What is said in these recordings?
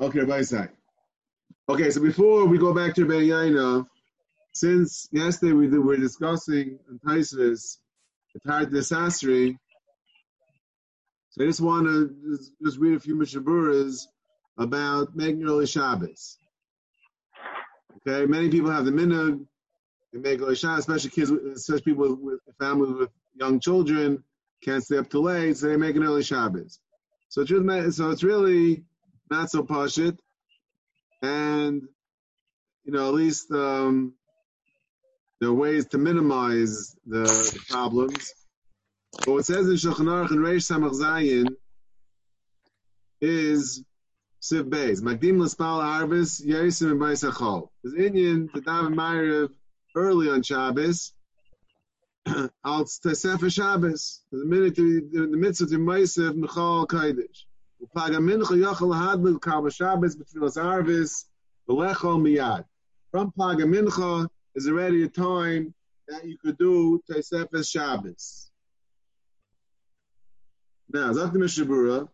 Okay, by side. Okay, so before we go back to Ben Yaina, since yesterday we were discussing Antaisis, the Tart Desasri, so I just want to just, read a few Mishaburas about making early Shabbos. Okay, many people have the minhag, they make early Shabbos, especially kids, especially people with families with young children, can't stay up too late, so they make an early Shabbos. So it's, so it's really not so pashit, and you know at least um, there are ways to minimize the, problems. But what says in Shulchan Aruch and Reish Samach Zayin is Siv Beis. Magdim l'spal harvest Yerisim and Beis Achol. There's Indian to daven Ma'ariv early on Shabbos. Al Tesefer Shabbos. The minute the mitzvah to Meisev Michal Kaidish. From Plag mincha is already a time that you could do Tesefes Shabbos. Now, Zakh Mishabura.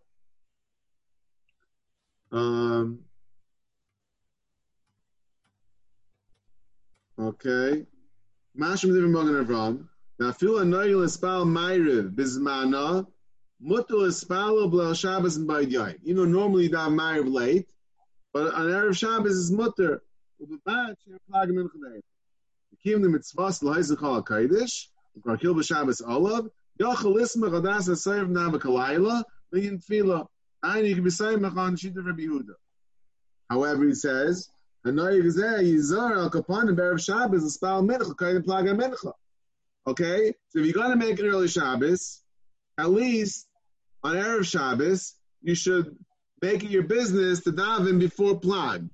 Um, okay. Mashim Divin Mogan Avram. Now, feel a noyel espal mayriv bizmana mutal espalo b'lel Shabbos and Baydiyim. You know, normally you have mayriv late, but on Erev Shabbos is mutter. Ubabad shem plagim in chadei. Kim the mitzvahs l'haizachal HaKadosh, Karkil b'Shabbos olav, Yochel isma chadas ha-sayv na v'kalayla, v'yin tefila. And you can be saying mechan shita Rabbi Yehuda. However, he says, Hanoy gzeh yizar al kapan be'erev Shabbos espal mincha, kayin plaga mincha. Okay? So if you're going to make an early Shabbos, at least on Erev Shabbos, you should make it your business to daven before plag.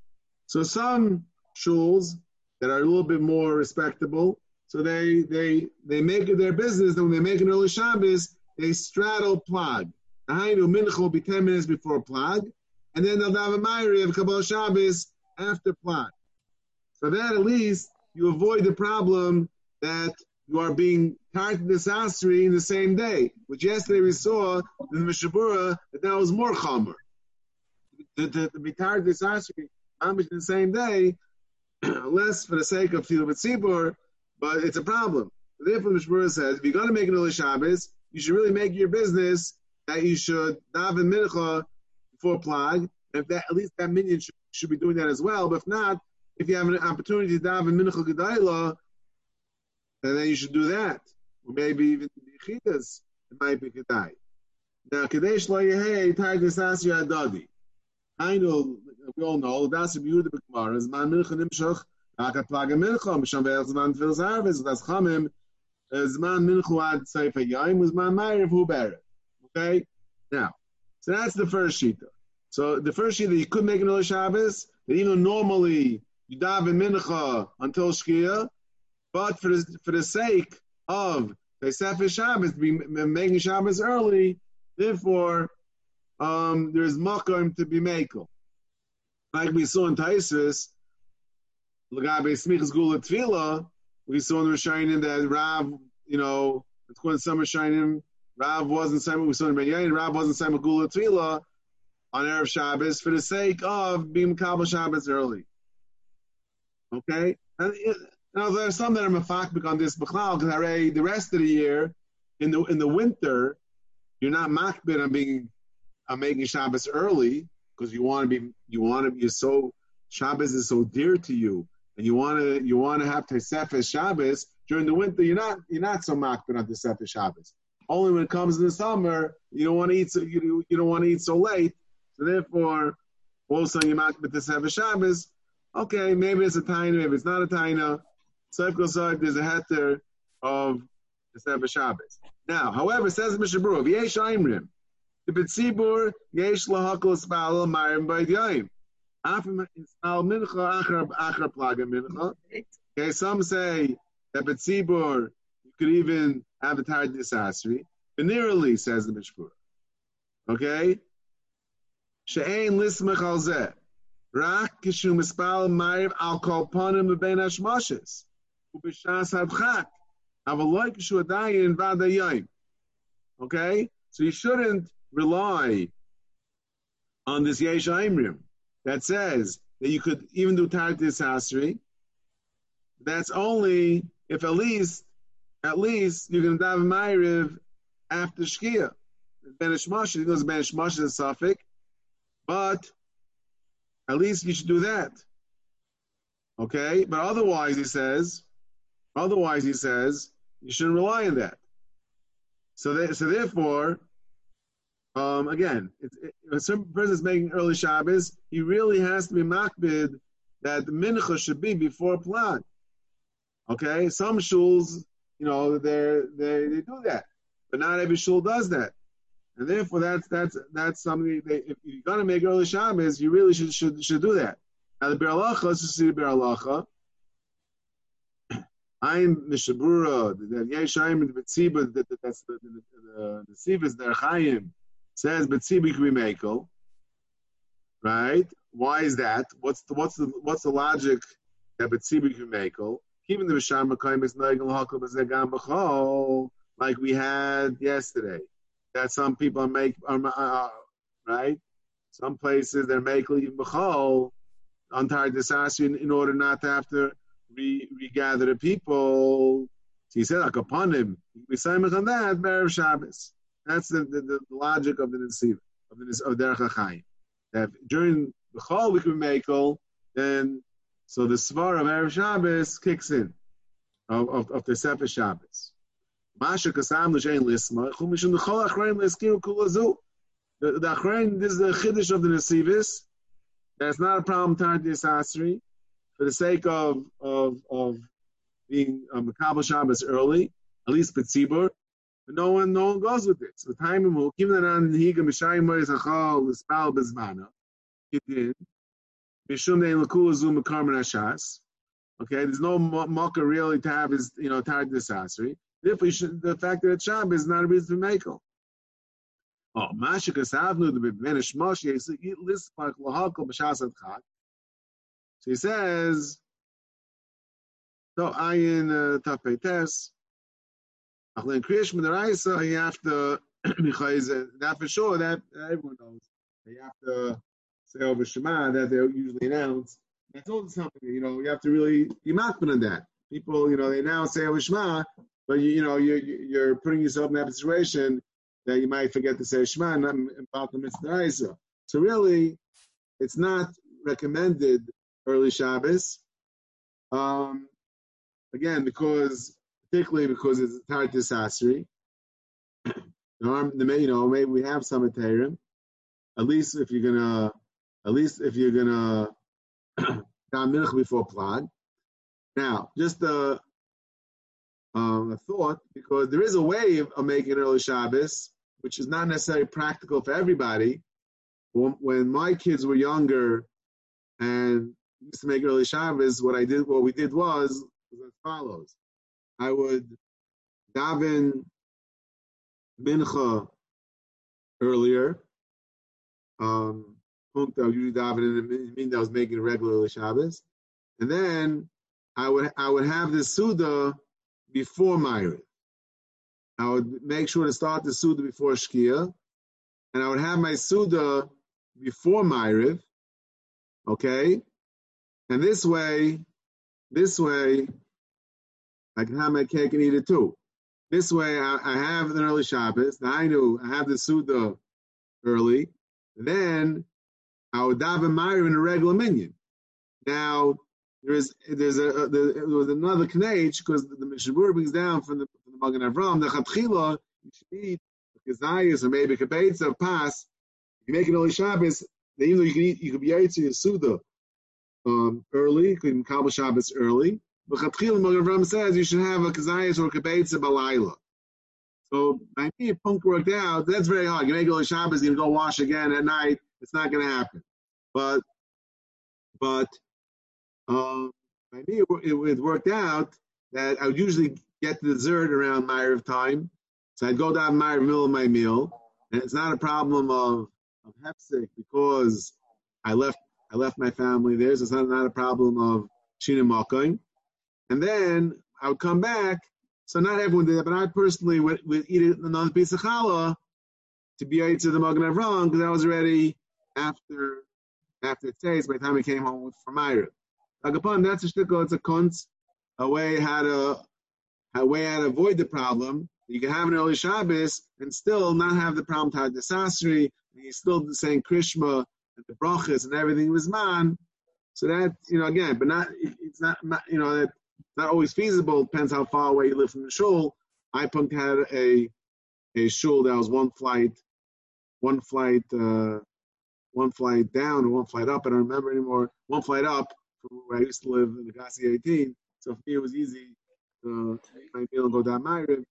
So some shuls that are a little bit more respectable, so they they they make it their business that when they make an early Shabbos, they straddle plag. Ahainu mincha will be ten minutes before plag, and then they'll have a Ma'ari of Kabbalah Shabbos after plag. So that at least you avoid the problem that you are being tarted asasri in the same day. Which yesterday we saw in the Mishabura that that was more chomer. To, to, to be tarted asasri in the same day, less for the sake of Tzilut Tzibur, but it's a problem. Therefore, the Mishabura says, if you're going to make an early Shabbos, you should really make your business that you should daven mincha before plag. And that, at least that minion should, should, be doing that as well. But if not, if you have an opportunity to daven mincha gedayla, then you should do that. Or maybe even the chitas, it might be kedai. Now, kadesh lo yehei taigus asya adadi. I know, we all know, that's a beautiful Gemara, is man mincha nimshach, mincha, misham ve'el zman tfil zarvis, that's chamim, zman minchu ad seif ha'yayim, was man ma'ariv hu beret. Okay? Now, so that's the first shita. So the first shita, you could make another Shabbos, that even normally you daven mincha until Shkia, but for the, for the sake of Sefer Shabbos, be making Shabbos early, therefore, um, there's makom to be makel. Like we saw in Taisus, Lagabe Smichas Gula we saw in Rishonim that Rav, you know, it's called Summer Shining, Rav wasn't saying we saw in Ben Rav wasn't saying Gula Tvila on Erev Shabbos for the sake of being Kabbalah Shabbos early. Okay? And now there are some that are mafakbik on this b'chlal because the rest of the year, in the in the winter, you're not makbid on being on making Shabbos early because you want to be you want to be so Shabbos is so dear to you and you want to you want to have Tesefes Shabbos during the winter. You're not you're not so makbid on Tesefes Shabbos. Only when it comes in the summer, you don't want to eat so you, you don't want to eat so late. So therefore, all of a sudden you're makbid Tesefes Shabbos. Okay, maybe it's a taina, maybe it's not a taina. Seif Kosar, there's a heter of the Sefer Shabbos. Now, however, says Mishabur, Yesh Aimrim, the Betzibur, Yesh Lahakal Spal, Marim Yaim. After Spal Mincha, Achar Achar Plaga Mincha. Okay, some say that Betzibur, you could even have a Tard Disasri. Venerally, says the Mishpur. Okay? She'ain Lismach Zeh. Rak kishu mispal ma'ariv al kol panim bebein hashmoshes. Ubishas hadchak. Avaloi kishu v'adayim. Okay? So you shouldn't rely on this Yesh Aimrim. that says that you could even do Tartis Hasri, that's only if at least, at least going to daven Ma'ariv after Shkia. Ben Ishmash, he goes Ben Ishmash is Suffolk, but at least you should do that. Okay, but otherwise, he says, otherwise, he says, you shouldn't rely on that. So, they, so therefore, um, again, it, it, if a certain person is making early Shabbos, he really has to be makbid that the mincha should be before plag. Okay, some shuls, you know, they they they do that, but not every shul does that, and therefore that's that's that's something. If you're gonna make early Shabbos, you really should should should do that. Now the Beralacha, just see the Beralacha. I'm Mishabura, the Yeshayim, the Betziba, that's the the the, the Sivas, the Archaim says Betziba can be Makel, right? Why is that? What's the what's the what's the logic that Betziba can be Makel? Even the Bisham Makayim is Nagel Hakol Bezegam B'chol, like we had yesterday. That some people make, are, uh, right? Some places they're making even B'chol on Tar in, in order not to have to re, regather the people. So he said, him, we say on that, Be'er Shabbos. That's the, the, the, logic of the Nesiv, of the of Derech HaChaim. That during the Chol we can make then so the Svar of Erev Shabbos kicks in, of, of, of the Sefer Shabbos. Masha Kasam L'Shein Lisma, Chumishim L'Chol Achrein L'Eskiru Kulazu. The, the Achrein, this is the Chiddush of the Nesivis. That's not a problem, Tardi Asasri, for the sake of, of, of being um, Makabal Shabbos early, at least Betzibur, but no one, no one goes with it. So time that on higa mishayim moiz achal l'spal bezmana. Did. Mishum dein l'kul zu mekarmen ashas. Okay, there's no mocha really to have his, you know, tied disasri. Therefore, should, the fact that it's Shabbos is not a reason to make it. Oh, Masha Kasavnu, the Benish Moshe, list like Lahakal B'Shas Chak. So he says, so ayin uh, tapetes, in Kriyash Midaraisa, you have to, because that for sure, that everyone knows. You have to say over Shema that they usually announce. That's also something, you know, you have to really be makbid on that. People, you know, they now say over Shema, but you, you know, you're, you're putting yourself in that situation that you might forget to say Shema and about the mitzvah. So really, it's not recommended early Shabbos. Um, again, because particularly because it's tied to Sasri. you know, maybe we have some heterim. At least if you're gonna, at least if you're gonna down milk before plag. Now, just a, um, a thought, because there is a way of, of making early Shabbos, which is not necessarily practical for everybody. When, when my kids were younger and used to make early Shabbos, what I did, what we did was, was as follows. I would daven mincha earlier. Um, I would usually daven in the mean I was making regularly Shabbos, and then I would I would have the suda before Myriv. I would make sure to start the suda before Shkia, and I would have my suda before Myriv. Okay, and this way, this way, I can have my cake and eat it too. This way, I, I have an early Shabbos. I knew I have the Suda early. Then I would daven Meir in a regular minion. Now there is there's a, a there was another knage because the, the Mishabur brings down from the from the Magen Avram the Chatchila you should eat kazayas or maybe kabetza pas. You make an early Shabbos. Then even though you can eat, you could be yaitzi Suda um, early, can Kabbalah Shabbos early. But Chatchil Magen says you should have a kazayas or kabeitza balayla. So I think punk worked out. That's very hard. You may go to Shabbos, you go wash again at night. It's not going to happen. But but um, by me, it, it, worked out that I would usually get the dessert around Ma'ariv time. So I'd go down Ma'ariv middle of my meal, and it's not a problem of of hefsek because I left I left my family there. So it's not, not a problem of shina and then I would come back. So not everyone did that, but I personally would, would eat another piece of challah to be able to the Magen Avram because I was ready after after Tzeis by the time he came home from Myra. Agapon, that's a shtickle, it's a kunz, a way how to a way how to avoid the problem. You can have an early Shabbos and still not have the problem to Sasri, and you're still saying Krishma and the brachas and everything was man. So that you know again, but not it's not you know that not always feasible. Depends how far away you live from the shul. I punk had a a shul that was one flight, one flight, uh, one flight down or one flight up. I don't remember anymore. One flight up from where I used to live in the Gassi 18. So for me, it was easy to my meal and go down Myriv.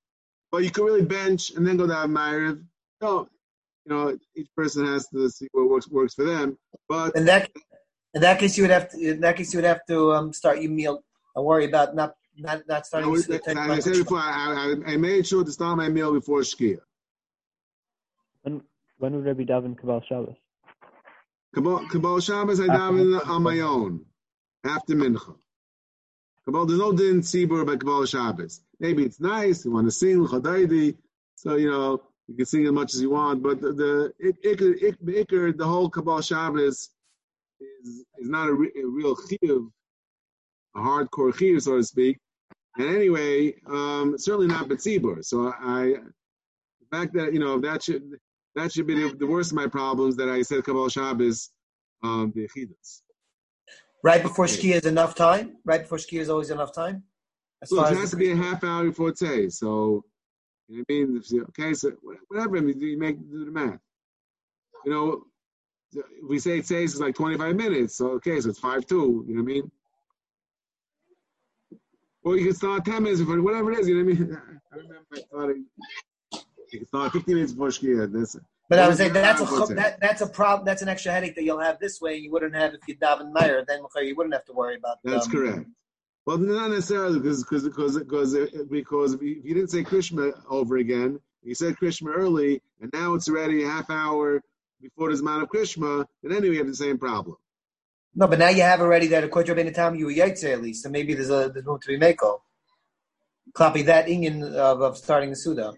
But you could really bench and then go down Myriv. So, you know, each person has to see what works works for them. But in that in that case, you would have to in that case you would have to um, start your meal and worry about not not, not starting. Was, as I said before, I, I, I, made sure to start my meal before Shkia. When when would Rabbi daven Kabbalah Shabbos? Kabbalah Shabbos I daven on my own after Mincha. Kabbalah, there's no din tzibur by Kabbalah Shabbos. Maybe it's nice, you want to sing Chadaidi, so you know you can sing as much as you want. But the, the ikr, the whole Kabbalah Shabbos is is not a, re, a real chiyuv, a hardcore chiyuv, so to speak. And anyway, um, certainly not betzibur. So I, the fact that you know that should that should be the, the worst of my problems that I said Kabbalah Shabbos, um, the chidas. Right before Shkia is enough time. Right before Shkia is always enough time. As it has to be a half hour before Tay. So, you know what I mean? Okay, so whatever. I mean, you make do the math. You know, we say it says it's like 25 minutes. So, okay, so it's 5 2. You know what I mean? Or you can start 10 minutes before, whatever it is. You know what I mean? I remember I starting. You can start 15 minutes before Shkia. That's but I was saying that's a that, that's a problem. That's an extra headache that you'll have this way. You wouldn't have if you daven Meyer. Then you wouldn't have to worry about. That's um, correct. Well, not necessarily because because because because because if you didn't say Krishma over again, you said Krishma early, and now it's already a half hour before the amount of Krishma, then anyway you have the same problem. No, but now you have already that according to the time you were yaitse at least, so maybe there's a there's room to be mako. Copy that Indian of, of starting the Suda.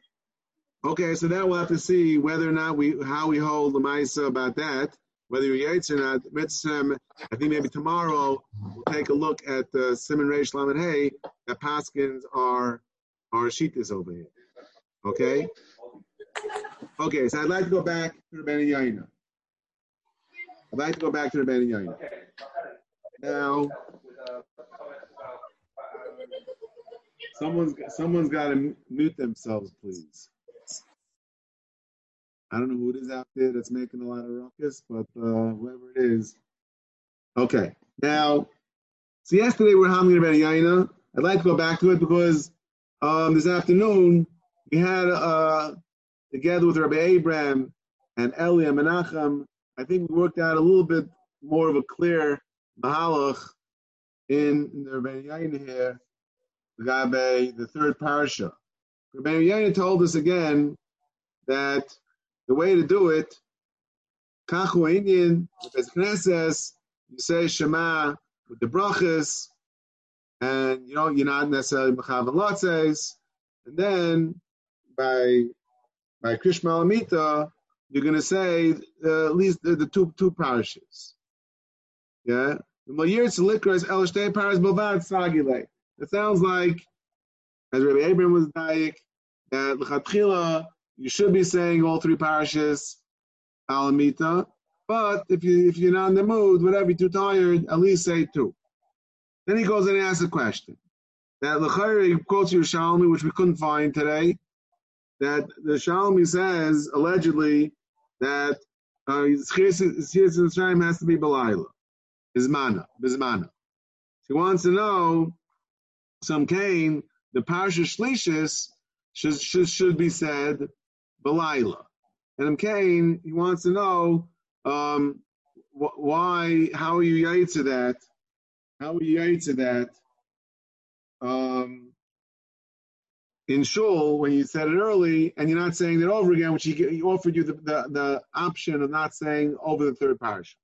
Okay, so now we'll have to see whether or not we how we hold the Maisa about that, whether you're Yates or not. Mitzvah, I think maybe tomorrow we'll take a look at the Simon Reish Lamed Hey that Paskins are are Shitas over here. Okay? Okay, so I'd like to go back to the Ben Yaina. I'd like to go back to the Ben Yaina. Now, someone's someone's got to mute themselves, please. I don't know who it is out there that's making a lot of ruckus, but uh, whoever it is. Okay. Now, so yesterday we we're having about Yaina. I'd like to go back to it because um, this afternoon we had uh, together with Rabbi Abraham and Eli and Menachem. I think we worked out a little bit more of a clear mahalach in, the Rabbi Yaina here, the third parasha. Rabbi Yaina told us again that the way to do it, Kachu Indian, with Knesses, you say Shema with the brachas, and you know you're not necessarily mechavan lotzes, and then by by Alamita, you're going to say uh, at least the, the two two parishes. Yeah, the Mayir Tzlikra is El Shtei Paris Bovad Sagile. It sounds like, as Rabbi Abraham was dying, that you should be saying all three parishes alamita. But if you if you're not in the mood, whatever, you're too tired, at least say two. Then he goes and asks a question. That Lechari quotes Yerushalmi, which we couldn't find today. That the Shalmi says allegedly that uh, time has to be Belila, Bismana, Bismana. He wants to know some Cain, the Parsha Shlishis should, should, should be said Belila. And Cain, he wants to know um, wh- why, how are you yay to that? How are you yay to that? Um, in shul, when you said it early, and you're not saying it over again, which he, he offered you the, the, the, option of not saying over the third parish.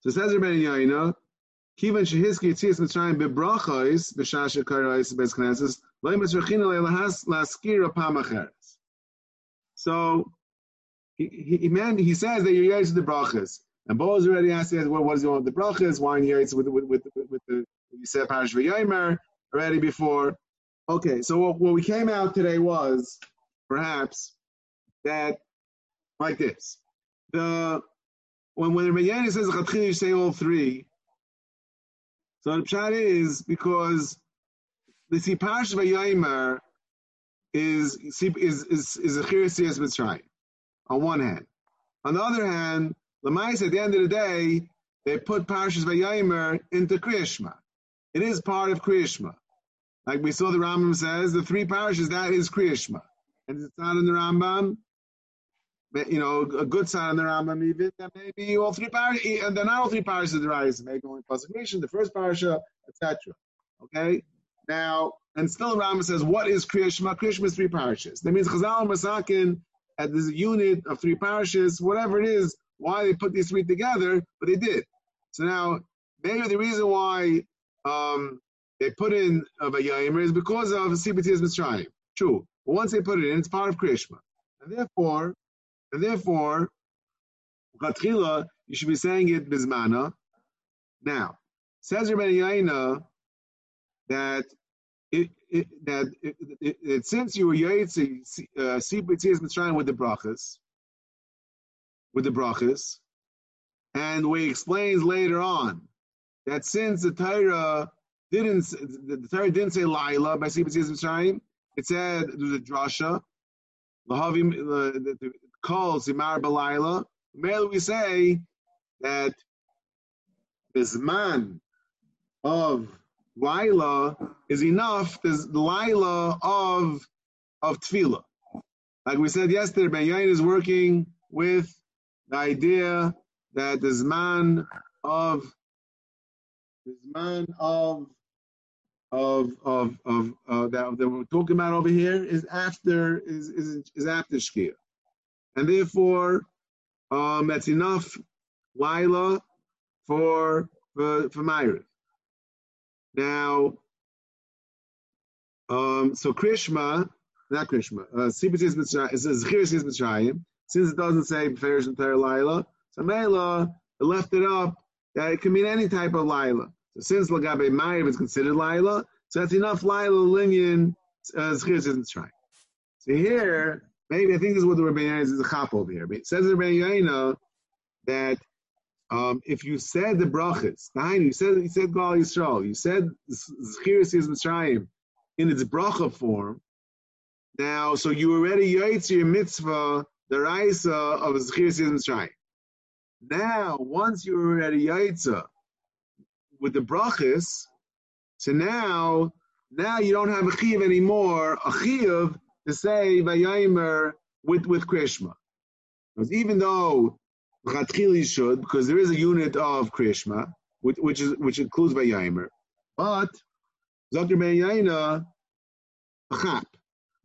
So says Rabbi Yaina, Kivan shehiski tzias mitzrayim bebrachos b'shasha karais bez knesses loy mitzrachina le'lahas laskir apam acheres. So he, he, he, he says that you're to the brachas. And Boaz already asked, well, what is going on with the brachas? Why in Yates with, with, with, with, with the, you said Parash already before. Okay, so what, what we came out today was, perhaps, that, like this. The when when the Rebbeinu says you say all three. So the pshat is because the see Parash V'Yomer is is is is a Chirisiyas Mitzrayim on one hand. On the other hand, Lemais at the end of the day, they put Parshas Vayomer into Kriyashma. It is part of Kriyashma. Like we saw the Rambam says, the three parishes, that is Kriyashma. And it's not in the Rambam, you know, a good sign in the Rambam even, that maybe all three parishes, eh, and they're not all three parishes of the Rise, maybe only Pasuk the first parasha, etc. Okay? Now, and still Rama says, what is Kriyashma? Kriyashma is three parishes. That means Chazal Masakin at this unit of three parishes, whatever it is, why they put these three together, but they did. So now, maybe the reason why um, they put in of a Vayayimer is because of Sibatiz Mitzrayim. True. But once they put it in, it's part of Krishma. And therefore, and therefore, Chatchila, you should be saying it Bizmana. Now, says Rabbi Yaina that it, it, that it, it, it, since you were Yaitzi Sibatiz Mitzrayim with the brachas, with the brachas, and we explains later on that since the Torah didn't the Torah didn't say Laila by Sibas Mitzrayim, it said there was a drasha, Lahavim the call Zimar Balaila. Merely we say that the man of Laila is enough. There's the Laila of of Tefillah. Like we said yesterday, Ben Yain is working with the idea that this man of this man of of of of uh, that, that we're talking about over here is after is is, is after Shkia. And therefore um, that's enough Lila for for for Myra. Now um, so Krishma, not Krishma, uh Sibatis Mitzrayim Mitzrayim. Since it doesn't say Beferish entire Lila, so Mela left it up that it can mean any type of Lila. So since Lagabe Ma'ir is considered Lila, so that's enough Lila Linyan uh, Zchiris Mitzrayim. So here, maybe I think this is what the Rebbeinu is, is a chap over here. But it says the Rebbeinu that um, if you said the brachas, you said you said Gal Yisrael, you said Zchiris Mitzrayim in its bracha form. Now, so you already yaitz your mitzvah the Raisa of Zchiris Mitzrayim. Now, once you are at a Yaitza with the brachas, so now, now you don't have a chiv anymore, a chiv to say vayayimer with with krishma. Because even though chatchili should, because there is a unit of krishma, which, which is which includes vayayimer, but zakir a chap.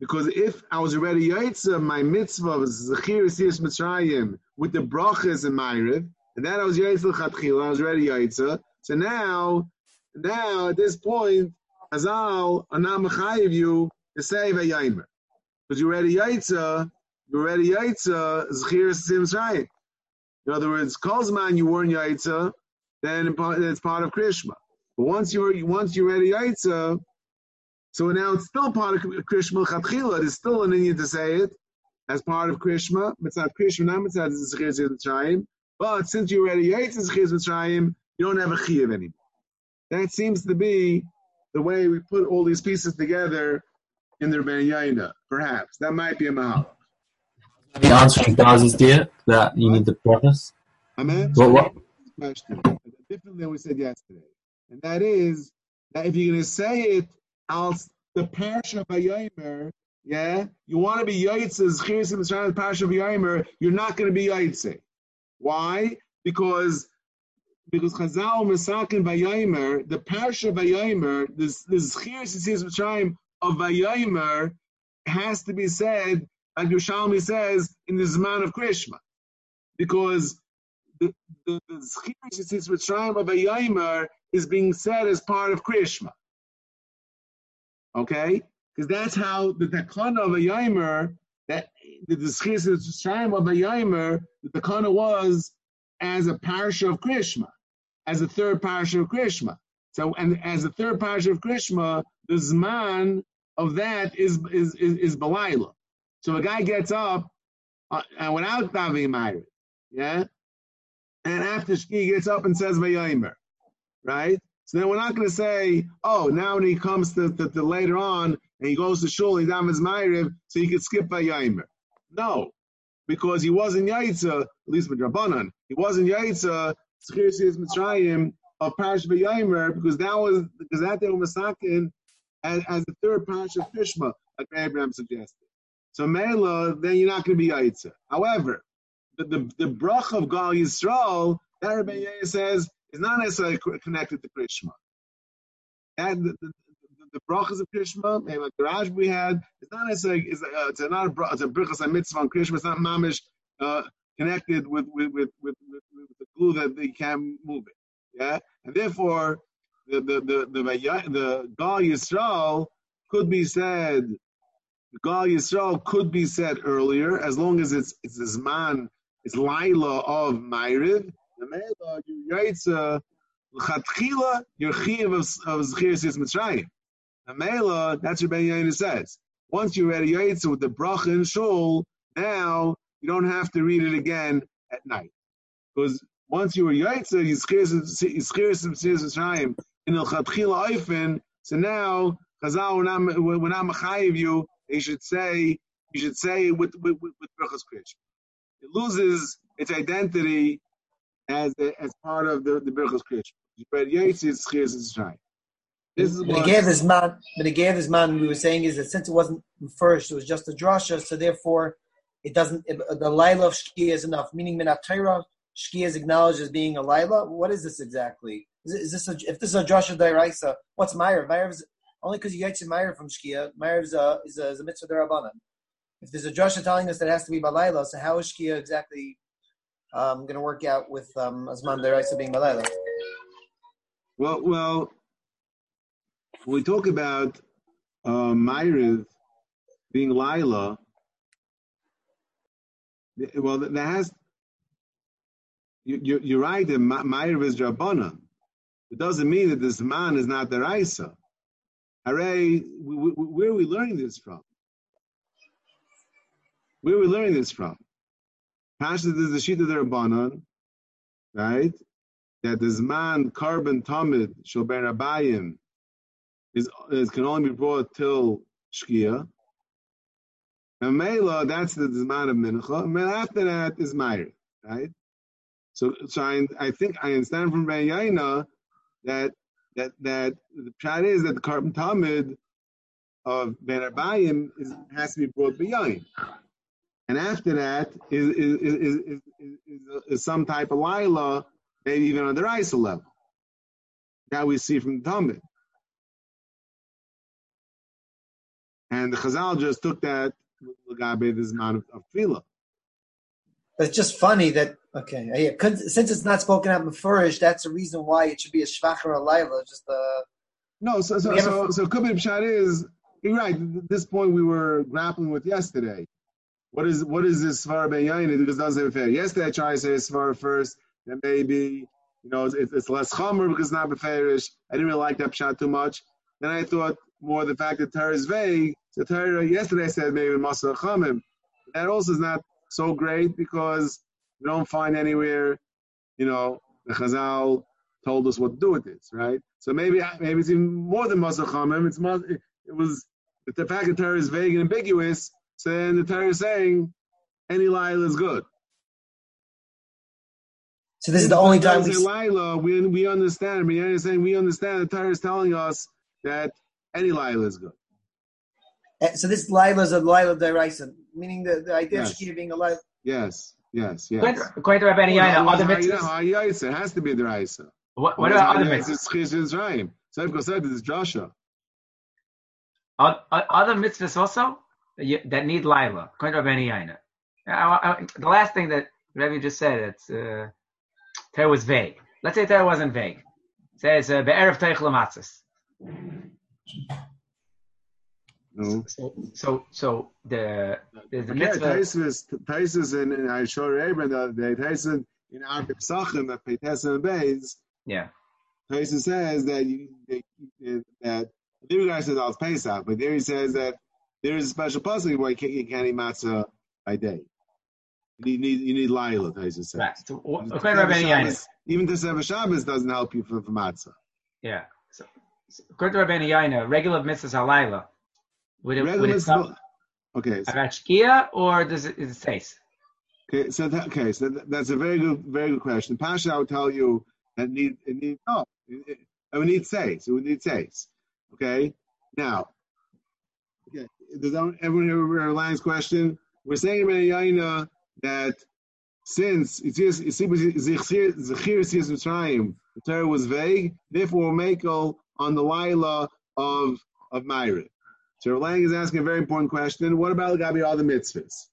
Because if I was already Yaitza, my mitzvah was Zechir Sirius Mitzrayim with the brachas and Ma'ariv, and then I was Yaitza Chatchila, I was already Yaitza. So now, now at this point, Azal, Anam Mechayiv you to say Vayayimer. Because you're already Yaitza, you're already Yaitza, Zechir Sirius Mitzrayim. In other words, Kozman, you weren't Yaitza, then it's part of Krishma. But once you're once you're ready Yaitza, so now it's still part of Krishma Chatchila. It is still an Indian to say it as part of Krishma. Mitzad Krishma, not Mitzad Zechir Mitzrayim. But since you already ate Zechir Mitzrayim, you don't have a Chiyav anymore. That seems to be the way we put all these pieces together in the Yaina, perhaps. That might be a Mahal. The answering Gaz's dear that you need the purpose. I'm answering what- question differently than we said yesterday. And that is that if you're going to say it als the Parsha of Vayomer, yeah, you want to be Yaitse, Zchiris Mitzrayim, Parsha of Vayomer, you're not going to be Yaitse. Why? Because because Chazal Masakin Vayomer, the Parsha Vayomer, the the Zchiris Mitzrayim of Vayomer has to be said, like Yerushalmi says, in the Zman of Krishma. Because the, the, Mitzrayim of Vayomer is being said as part of Krishma. Okay? Because that's how the takana of a Yaimer, that the Mitzrayim of a Yaimer, the takana was as a parsha of Krishma, as a third parsha of Krishma. So, and as a third parsha of Krishma, the zman of that is is is, is Balayla. So a guy gets up uh, and without Davi Myri, yeah, and after he gets up and says Vayomer, right? So then we're not going to say, oh, now when he comes to, to, to, later on and he goes to shul, he his Myriv, so he could skip Vayomer. No, because he wasn't Yaitza, at least with Rabbanan, he wasn't Yaitza, Schirsis Mitzrayim of Parish Vayomer, because that was, because that they were Masakin as, as the third Parish of Fishma, like Abraham suggested. So Mela, then you're not going to be Yaitza. However, the, the, the brach of Gal Yisrael, that Rabbi says, is not necessarily connected to Krishma. And the, the, the, brachas of Krishma, maybe like the Raj we had, it's not necessarily, it's, uh, it's a, it's a brachas mitzvah on Krishma, it's not mamish uh, connected with, with, with, with, the glue that they can move it. Yeah? And therefore, the, the, the, the, the, the Gal Yisrael could be said Gal Yisrael could be said earlier, as long as it's it's Zman, it's Laila of Ma'iriv. The Meila, you Yaitza, L'chatchila, your Chiv of Zchiris is Mitzrayim. The Meila, that's what Ben Yaina says. Once you read Yaitza with the Brach and Shul, now you don't have to read it again at night. Because once you were Yaitza, Yizchiris Mitzrayim in L'chatchila Eifen, so now Chazal, we're not Machayiv you, you should say you should say with with with, with Berachos Krish. It loses its identity as as part of the the Berachos Krish. But Yates is Chiz is right. This is what gave this man. But it gave this man. We were saying is that since it wasn't first, it was just a drasha. So therefore, it doesn't. It, the lila of shkia is enough. Meaning minatayra shkia is acknowledged as being a lila. What is this exactly? Is, is this a, if this is a drasha dairaisa? What's? Meyer is only because you get Meir from Shkia. Meir is a, is a, is a mitzvah derabanan. If there's a drasha telling us that it has to be balayla, so how is Shkia exactly um, going to work out with um, Azman deraisa being balayla? Well, well, when we talk about uh, being Lila, well, that has you, are right that Meiriv is Rabbanan. It doesn't mean that this man is not the Raisa. Where are we learning this from? Where are we learning this from? Pasha is the sheet of the Rabbanon, right? That the man carbon tamid shall bear abayim is, is can only be brought till shkia. And Mela, that's the Zman of Mincha. And after that is Meir, right? So, so I, I think I understand from Ben Yaina that that that the pshat is that the carbon tamid of Ben Arbayim is, has to be brought beyond. And after that is is, is, is, is, is some type of lila, maybe even on the Raisa level. That we see from the Talmud. And the Chazal just took that Lagabe this amount of, of Tefillah. It's just funny that okay, yeah, since it's not spoken out mafurish, that's the reason why it should be a shvacher or laila. Just uh, no, so so so, so be pshat is you're right. This point, we were grappling with yesterday. What is what is this svara ben yain? Because it doesn't fair. Yesterday, I tried to say svara first, then maybe you know it's, it's less chomer because it's not beferish. I didn't really like that pshat too much. Then I thought more the fact that Torah is vague. So Torah yesterday I said maybe masa chamim. That also is not so great because we don't find anywhere, you know, the Chazal told us what to do with this, right? So maybe maybe it's even more than Masachamim. It's it was the fact that Torah is vague and ambiguous. So then the Torah is saying any lila is good. So this is the only time we lila. We we understand. We understand. We understand. The Torah is telling us that any lila is good. Eh, so this lila is a lila deraisa meaning the, the idea yes. of being alive. Yes, yes, yes. According to Rabbi Yaina, other mitzvahs. It has to be the Raisa. What, what about other mitzvahs? It's Israel. So I've said it's Joshua. Other mitzvahs also that need Lila, according to Rabbi Yaina. The last thing that Rabbi just said, it's uh, Torah was vague. Let's say Torah wasn't vague. It says uh, be'erev teich lamatzis. No. So, so, so the the, the yeah, Taisus, Taisus, and I showed Abraham the other day. Taisus, in our Psachim at Peites and Beis, Yeah. Taisa says that you, that, that the guy says it's Pesach, but there he says that there is a special puzzle where you can't, you can't eat matzah by day. You need you need Laila, Taisa says. Right. So, Even according to Rabbeinu Yaina, Shabbos- Even to Seven Shabbos doesn't help you for, for matzah. yeah. So, so according to Rabbeinu Yaina, regular mitzvahs halayla. Would it, would it come Okay, so, about or does it, is it says? okay, so that, okay, so that, that's a very good, very good question. Pasha, I would tell you that need, it need, no, it, it, it would need says, it would need says. Okay, now, okay, does everyone hear Ryan's question? We're saying in Yaina that since it's just it's Zechir Sis Mitzrayim, the Torah was vague, therefore makel on the Laila of of Myra. So Lang is asking a very important question. What about Gabi all the mitzvahs?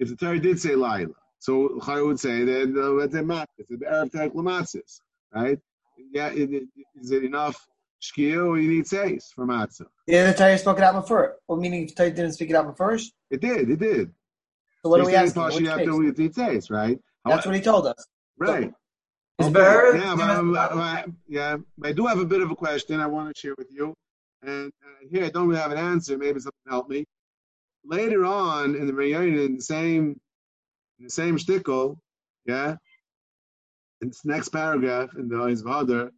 If the Torah did say Laila, so Chai would say that that's a it's an Erev Torah Lamatzis, right? Yeah, is it enough shkia or you need says for matzah? Yeah, the Torah spoke it out before. Well, meaning the Torah didn't speak it out first. It did, it did. So what So are we asking? Which after we need says, right? That's what he told us. Right. Is Okay, Yeah, but, I'm- I- yeah, I do have a bit of a question I want to share with you. And uh, here I don't really have an answer. Maybe something can help me. Later on in the Mayyayin, in the same, in the same shtickle, yeah, in this next paragraph in the Oz Vehadar,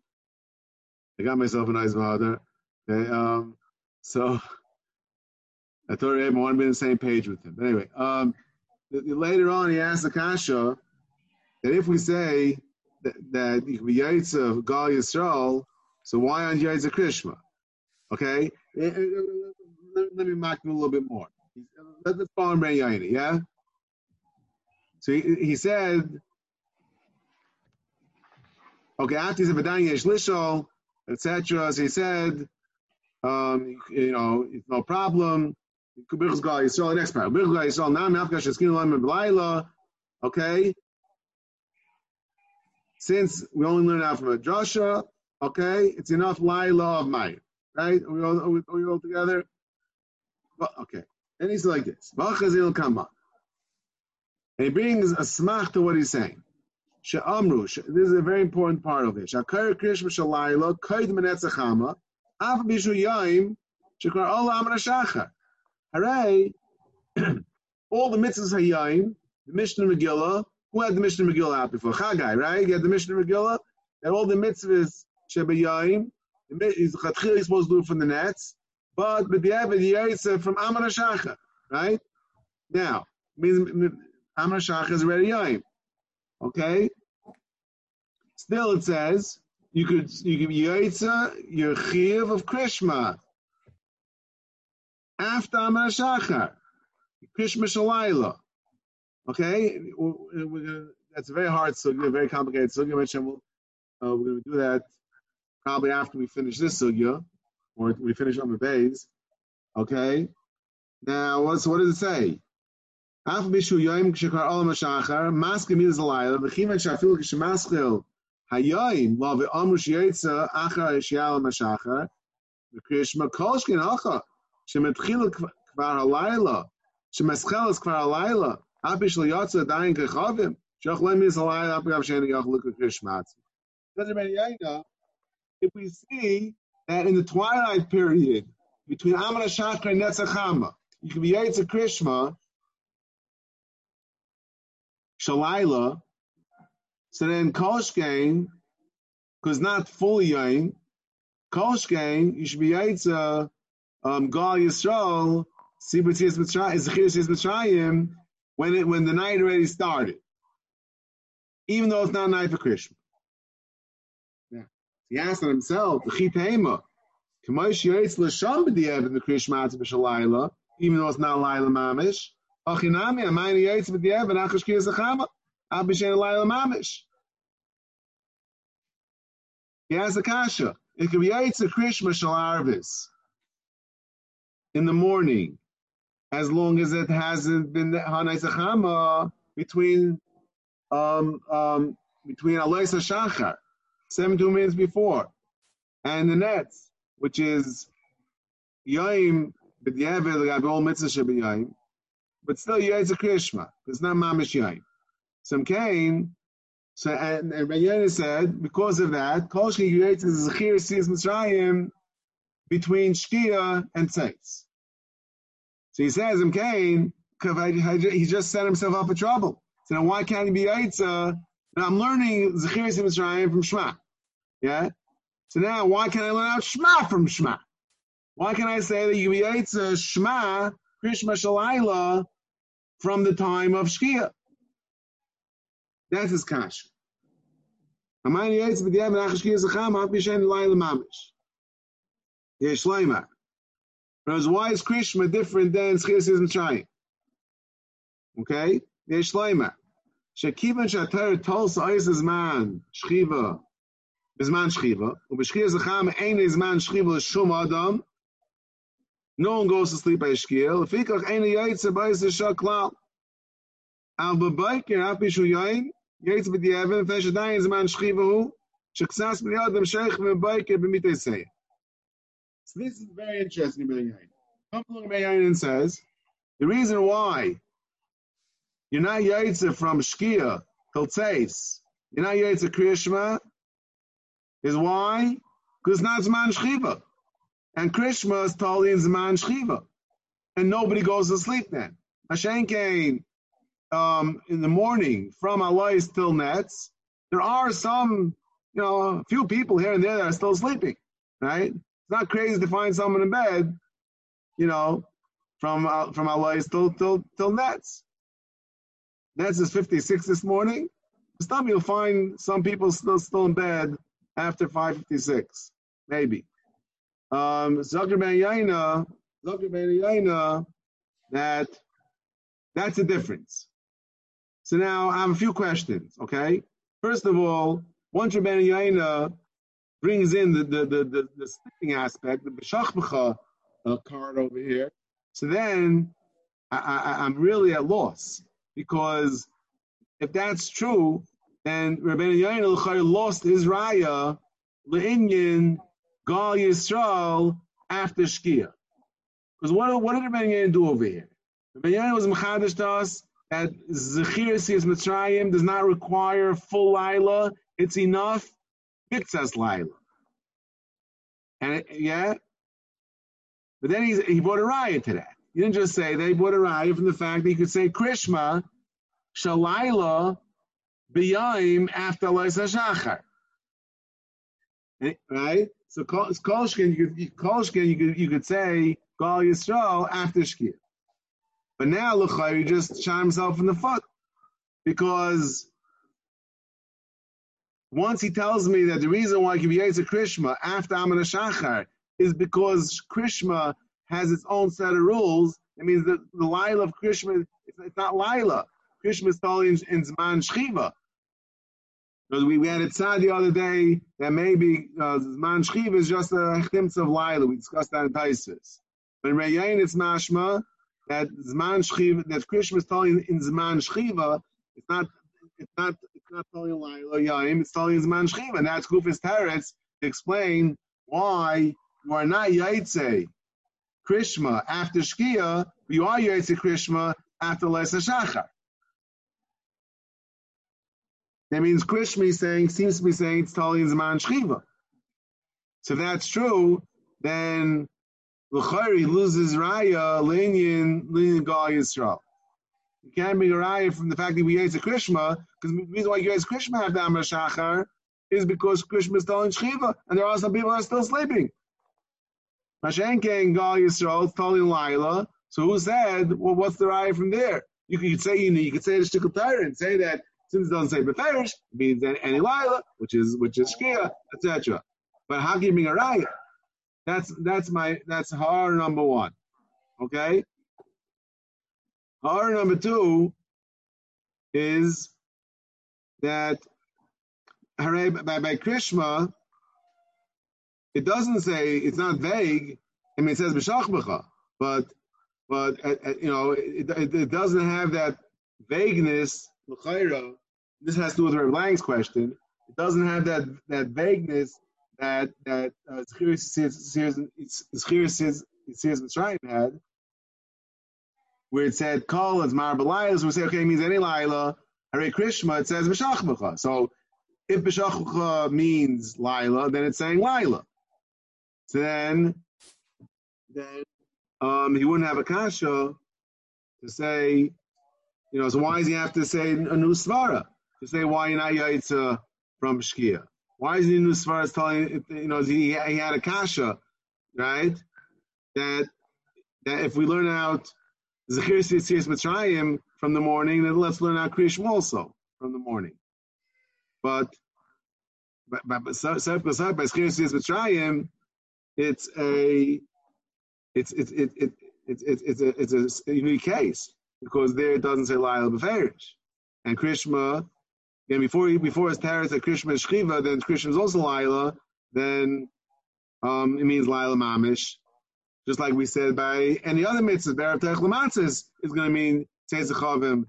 I got myself an Oz Vehadar. Okay, um, so I thought I want to be on the same page with him. But anyway, um, later on he asked the Kasha that if we say that, that you can be Yaitza Gal Yisrael, so why aren't you Yaitza Krishma? Okay? Eh, eh, eh, Let, me mock him a little bit more. Let, let's call him Yaini, yeah? So he, he said, okay, after he said, V'dan Yesh Lishol, etc. So he said, um, you know, it's no problem. Yisrael, next part. Yisrael, now Nafkash Eskin Lam B'Laila, okay? since we only learn out from a Joshua, okay, it's enough Laila of mine, right? Are we all, are we, are we all together? Well, okay. And he's like this. And he brings a smach to what he's saying. She'amru, she- this is a very important part of it. Shakar krishma shalayla, kaid menetzachama, af bishu yaim, shekar ola amra shachar. Hooray! all the mitzvahs hayayim, the Mishnah Megillah, who had the Mishnah Megillah out before? Chagai, right? You had the Mishnah Megillah, and all the mitzvahs Shebayayim. Chatchil is supposed to do it from the nets, but but the Yaitza from Amar Shacha, right? Now, means Amar Shacha is already Yayim. Okay. Still, it says you could you can Yaitza your Chiv of Krishma after Amar Shacha, Krishma Shalayla. Okay, gonna, that's a very hard sugya, very complicated sugya. Which we'll, uh, we're going to do that probably after we finish this sugya, or we finish on the base. Okay. Now, what's what does it say? Af bishu yoim kshekar olam hashachar maskim is alayla v'chivan shafil kshemaschil hayoim lo ve'amru sheyitza achar eshial hashachar v'krishma kolshkin acha shemetchila kvar halayla shemeschelas kvar halayla Apish liyotza dayin kechavim. Shochlem is alayla apigav sheni yachluk krishmatz. Doesn't Yaina. If we see that in the twilight period between Amana Shachar and Netzachama, you can be Yaitza Krishma, Shalayla, so then Koshkain, because not fully Yain, Koshkain, you should be Yaitza um, Gal Yisrael, Sibatis Mitzrayim, when it when the night already started, even though it's not night for Krishma. He asked himself, the Chitema, Kamosh Yaitz Lasham B'Diev in the Krishma B'Shalayla, even though it's not Laila Mamish. Achinami, Amayni Yaitz B'Diev and Achash Kiyas Achama, Abishen Laila Mamish. He has a kasha. It could be Yaitz a Krishma Shalarvis in the morning, as long as it hasn't been Hanaitzachama between um um between Aloisa Shachar, seven two minutes before, and the nets, which is Yaim B'Diavad L'Gabi Ol Mitzvah Sheb'Yaim, but still Yaitz a Krishma. It's not Mamish Yaim. Some Kain So and, and Ben said because of that, Kol Shki is Zechir sees Mitzrayim between Shkia and Tzeitz. So he says, Mkain, he just set himself up for trouble. So now why can't he be Yitzah? Now I'm learning Zechir Mitzrayim from Shema. Yeah? So now, why can I learn out Shema from Shema? Why can I say that you be a Shema, Krishma Shalayla, from the time of Shkia? That's his kasha. Amayni Eitza the Menach Shkia Zacham, Hav Mishen Laila Mamish. Yesh Leimar. Because why is Krishma different than Shchias Mitzrayim? Okay, Yesh Leimar. Shekivan Shatayr Tolsa Eises Man Shchiva בזמן שכיבה, ובשכייה זכם אין זמן שכיבה לשום אדם, no one goes to sleep by שכייה, לפיכך אין יייצא בייס לשע כלל. אבל בבייקר, אף מישהו יין, יייצא בדיאבן, לפני שעדיין זמן שכיבה הוא, שכסס בליד המשך ובבייקר במיתי סייע. So this is very interesting, Rabbi Yain says, the reason why you're not Yaitse from Shkia till Tzeis. You're not Yaitse Krishma. is why? Because it's not Zman. And Krishma is totally in Zman Shchiva. And nobody goes to sleep then. Hashem came um, in the morning from Alais till Nets. There are some, you know, a few people here and there that are still sleeping, right? It's not crazy to find someone in bed, you know, from uh, from Alais till till till Nets. That's his 56 this morning. Still, you'll find some people still still in bed after 556, maybe. Um, Zucker Ben Yaina, Zucker Ben Yaina, that that's a difference. So now I have a few questions. Okay, first of all, once Ben Yaina brings in the the the the, the sleeping aspect, the b'shachbacha uh, card over here, so then I, I, I'm really at loss because if that's true, then Rabbeinu Yain lost his raya le'inyin Gal Yisrael after Shkia. Because what, what did Rabbeinu Yain do over here? Rabbeinu Yain was mechadish to us that Zechir Siyas Mitzrayim does not require full Laila. It's enough Mitzas Laila. And it, yeah, but then he's, he brought a raya to that. He didn't just say they brought a raya from the fact that he could say Krishma Shalayla b'yayim after Leisa Shachar. Eh, right? So Kolshkin, you could, Kolshkin, you could, you could say Gal Yisrael after Shkia. But now Luchai just shot himself in the foot because once he tells me that the reason why Kiviyetza Krishma after Amana Shachar is because Krishma has its own set of rules. It means that the Lila of Krishma, it's, it's not Lila. Krishma is totally in, in Zman Shchiva. Because we, we had a tzad the other day that maybe uh, Zman Shchiva is just a chtimtz of Lila. We discussed that in Taisis. But in Reyain it's mashma that Zman Shchiva, that Krishma is totally in, Zman Shchiva. It's not, it's not, it's not totally Lila Yaim, it's telling in Zman Shchiva. And that's Kufis Teretz to explain why you are not Yaitse Krishma after Shkia, you are Yaitse Krishma after Lesa Shachar. That means Krishma saying seems to be saying it's in Zman Shchiva. So if that's true, then L'chari loses Raya, Linyan, Linyan Gal Yisrael. You can't make a Raya from the fact that we ate a Krishma, because the reason why you ate Krishma after Amar Shachar is because Krishma is still in Shchiva, and there are some people that are still sleeping. Mashenke and Gal Yisrael, in Laila. So who said, well, what's the Raya from there? You could, say, you know, you could say the Shtikal and say that since it doesn't say beferish, it means any lila, which is which is shkia, etc. But how bring a raya? That's that's my that's har number one. Okay. Har number two is that by, by Krishma, it doesn't say it's not vague. I mean, it says b'shachbacha, but but uh, uh, you know it, it, it, doesn't have that vagueness l'chayra this has to do with Rabbi Lang's question. It doesn't have that that vagueness that that Zechir Mitzrayim had, where it said "Kol as Mar we say okay, it means any Laila, Hare Krishma, it says B'shachmacha. So if B'shachmacha means Lila, then it's saying Lila. So then, then um, he wouldn't have a kasha to say, you know, so why does he have to say a new svara? To say why you're not yaitza from Shkia? Why is he new svara telling, you know, he, he had a kasha, right? That, that if we learn out Zechir Sitzis Mitzrayim from the morning, then let's learn out Krishma also from the morning. But, but, but, by Zechir Mitzrayim, it's a, it's, it's, it, it, it's, it's, it's, a, it's a unique case because there it doesn't say Lyle Beferish. And Krishma, and before he, before his parents said Krishma is Shchiva, then Krishma is also Lila, then um, it means Lila Mamish. Just like we said by any other mitzvah, Berav Tech Lamatzis is going to mean Tezechavim.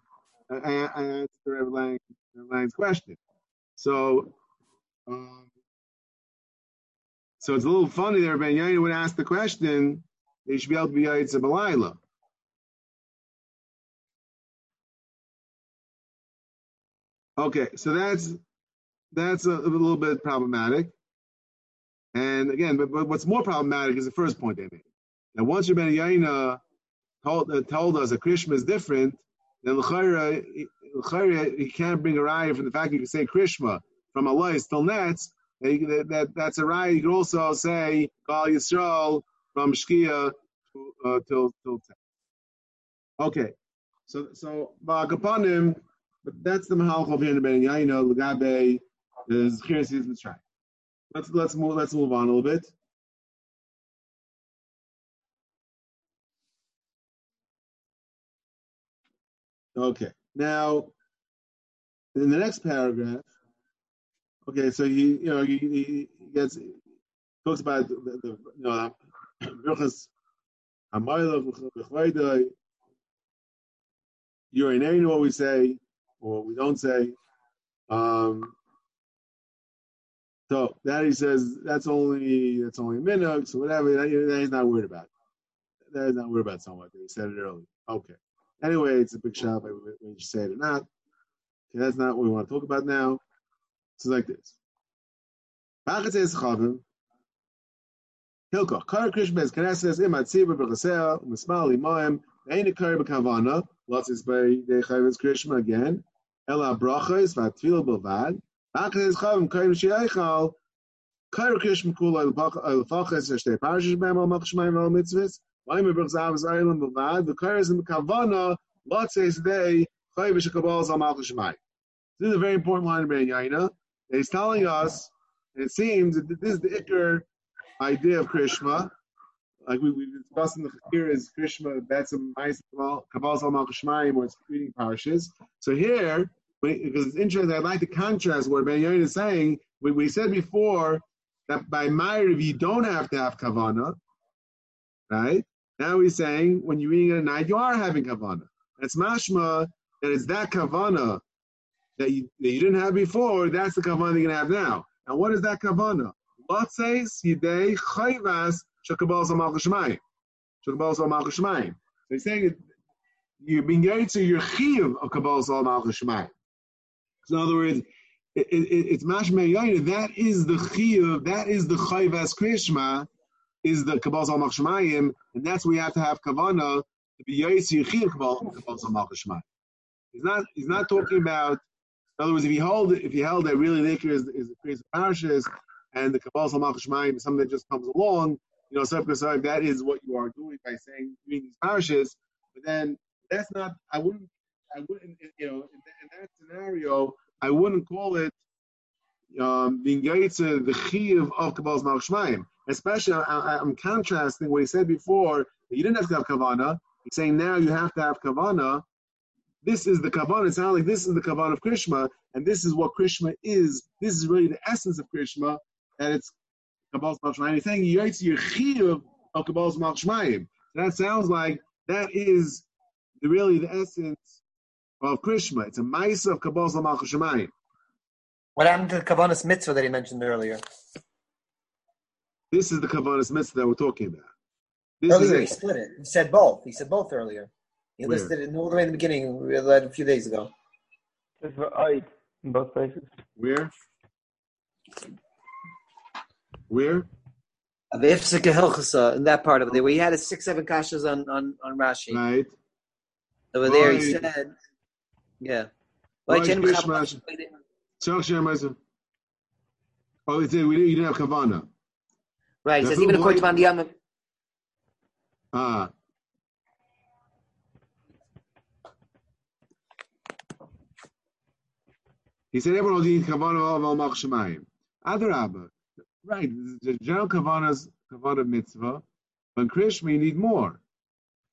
I answered Rev Lang, Lang's question. So, um, so it's a little funny there. Ben Yain would ask the question, they should be able to be Yaitza Balayla. Okay, so that's that's a, a, little bit problematic. And again, but, but, what's more problematic is the first point they made. Now, once Rabbi Yaina told, uh, told us that Krishma is different, then l'chayra, he can't bring a raya from the fact that you can say Krishma from Allah till nets. That, that, that's a raya. You can also say Gal Yisrael from Shkia to, uh, till till. Okay, so so Ba'akapanim, but that's the Mahal of here in the Ben Yaina Lagabe is Chiris Mitzrayim. Let's let's move let's move on a little bit. Okay. Now, in the next paragraph, okay, so he, you know, he, he gets talks about the, the, you know, Ruchas Hamayla B'chvayda. You're in what we say or what we don't say. Um, so that he says that's only that's only a minute, so whatever. That, that he's not worried about. That he's not worried about somewhat. He said it early. Okay. Anyway, it's a big shop. When you say it or not. Okay, that's not what we want to talk about now. So like this. Hilko, Kar Krishma is Knesses, Imat Tzibur, Bechasel, Mismal, Imoim, Ein Kar Bekavana, lots is by the Chayvitz Krishma again, Ela Brachas, Vatfil Bilvad, Achas Chavim, Kar Shiachal, Kar Krishma Kula, Elfachas, Eshtei Parashish Bem, Al Machshmayim, Mitzvahs, Vaim Berzav Zaylam Bilvad, the Kar is in Kavana, lots is day, Chayvish Kabal Zamal Shmai. This is a very important line in Ben Yaina. He's telling us, it seems that this is the Iker idea of Krishma, like we, we discussed in the here is Krishma, that's a nice Kabbalah Salman Kishmayim, where it's reading parashas. So here, because it's interesting, I'd like to contrast what Ben Yain is saying. We, we said before that by Ma'ariv you don't have to have Kavana, right? Now he's saying when you're reading at night, you are having Kavana. It's mashma that it's that Kavana that you, that you didn't have before, that's the Kavana you're going to have now. And what is that Kavana? Lotzeis Yidei Chayvas Shemaim. Shakabal Zamal Shemaim. So he's saying you're being going to your Chiv of Kabal Zamal Shemaim. So in other words, it, it, it's mashma yayin. That is the chiyuv. That is the chayvas krishma. Is the kabbalah zalmach shemayim, and that's where you have to have kavana to be yaitz chiyuv kabbalah zalmach shemayim. He's not. He's not talking about. In other words, if you hold, if you held that really the is is the crazy parashas, and the Kabbalah Salmach Shemaim is something that just comes along, you know, so that is what you are doing by saying doing these parishes. But then that's not. I wouldn't. I wouldn't. You know, in, in that scenario, I wouldn't call it um, being to the chiyuv of Kabbalah Salmach Shemaim. Especially, I, am contrasting what he said before. That you didn't have to have kavana. He's saying now you have to have kavana. This is the kavana. It sounds like this is the kavana of Krishma, and this is what Krishma is. This is really the essence of Krishma and it's Kabbalah's Malchmayim. He's saying Yaitz Yechiyuv of Kabbalah's Malchmayim. That sounds like that is the, really the essence of Krishma. It's a mice of Kabbalah's Malchmayim. What happened to the Kavanas mitzvah that he mentioned earlier? This is the Kavanas mitzvah that we're talking about. This earlier he split it. He said both. He said both earlier. He Where? listed it all the way in the beginning. We read a few days ago. It's for Eid in both places. Where? Where? Hilchasa, in that part of it, where he had his six, seven kashas on, on, on Rashi. Right. Over there, he said, yeah. Right, Like, Jen Krish Chab- Rashi. Tzarech Oh, he said we didn't, you didn't have Kavana. Right, he says, even according to who- Mandiyam, Ah. He said everyone will need Kavana of Al Mach Shemayim. Adarabba. Right. The general Kavana's Kavana mitzvah. But in Krishma, you need more.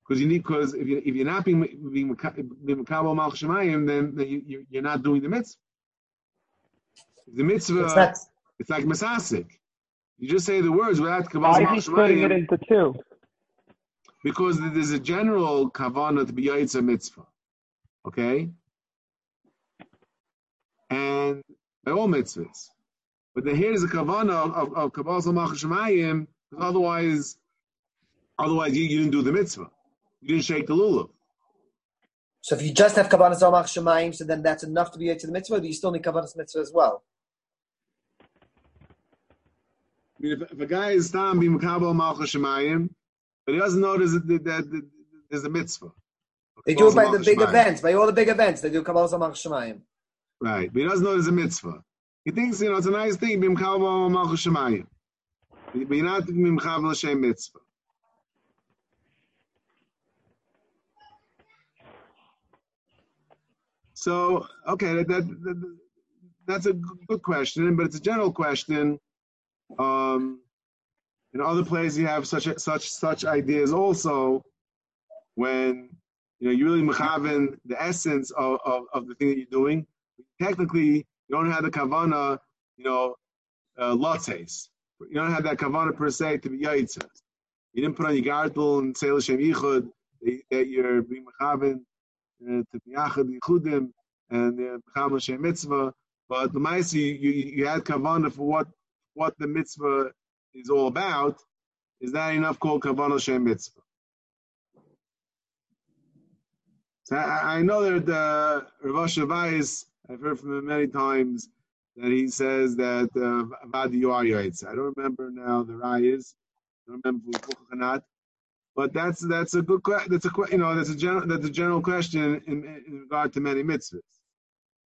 Because you need, because if, you, if you're not being, being, being Makabal Malch Shemayim, then, then you, you, you're not doing the mitzvah. The mitzvah, it's it's like Masasik. You just say the words without Kabbalah Why is he splitting it into two? because there's a general kavana to be yaitza mitzvah, okay, and by all mitzvahs. But then here's a kavana of of, of kabbalah shemayim, because otherwise, otherwise you, you didn't do the mitzvah, you didn't shake the lulav. so if you just have Kabbalah Zomach Shemayim, so then that's enough to be to the mitzvah, or do you still need Kabbalah mitzvah as well? I mean, if, if a guy is tam being kabbalah malach shemayim, but he doesn't know there's a, that, that, there's a mitzvah. They do it by the big events, by all the big events, they do Kabbalah Zomach Shemayim. Right, but he doesn't know there's a mitzvah. He thinks, you know, it's a nice thing, shemayim. You're not l'shem mitzvah. So, okay, that, that, that that's a good question, but it's a general question. Um, in other places, you have such such such ideas also. When you know you really mechaven the essence of, of, of the thing that you're doing, technically you don't have the kavana, you know, uh, lotzes. You don't have that kavana per se to be yaitza. You didn't put on your gartel and say l'shem yichud that- you're being mechaven uh, to be yachad yichudim and mechaven l'shem mitzvah. But the ma'ase you, you had kavana for what what the mitzvah is all about. Is that enough called kavana l'shem mitzvah? So I, I know that uh, Rav Asher Weiss, I've heard from him many times that he says that uh, Avad you Yaitz. I don't remember now the Rai is. I don't remember if it not. But that's that's a good that's a you know that's a general that's a general question in, in regard to many mitzvahs.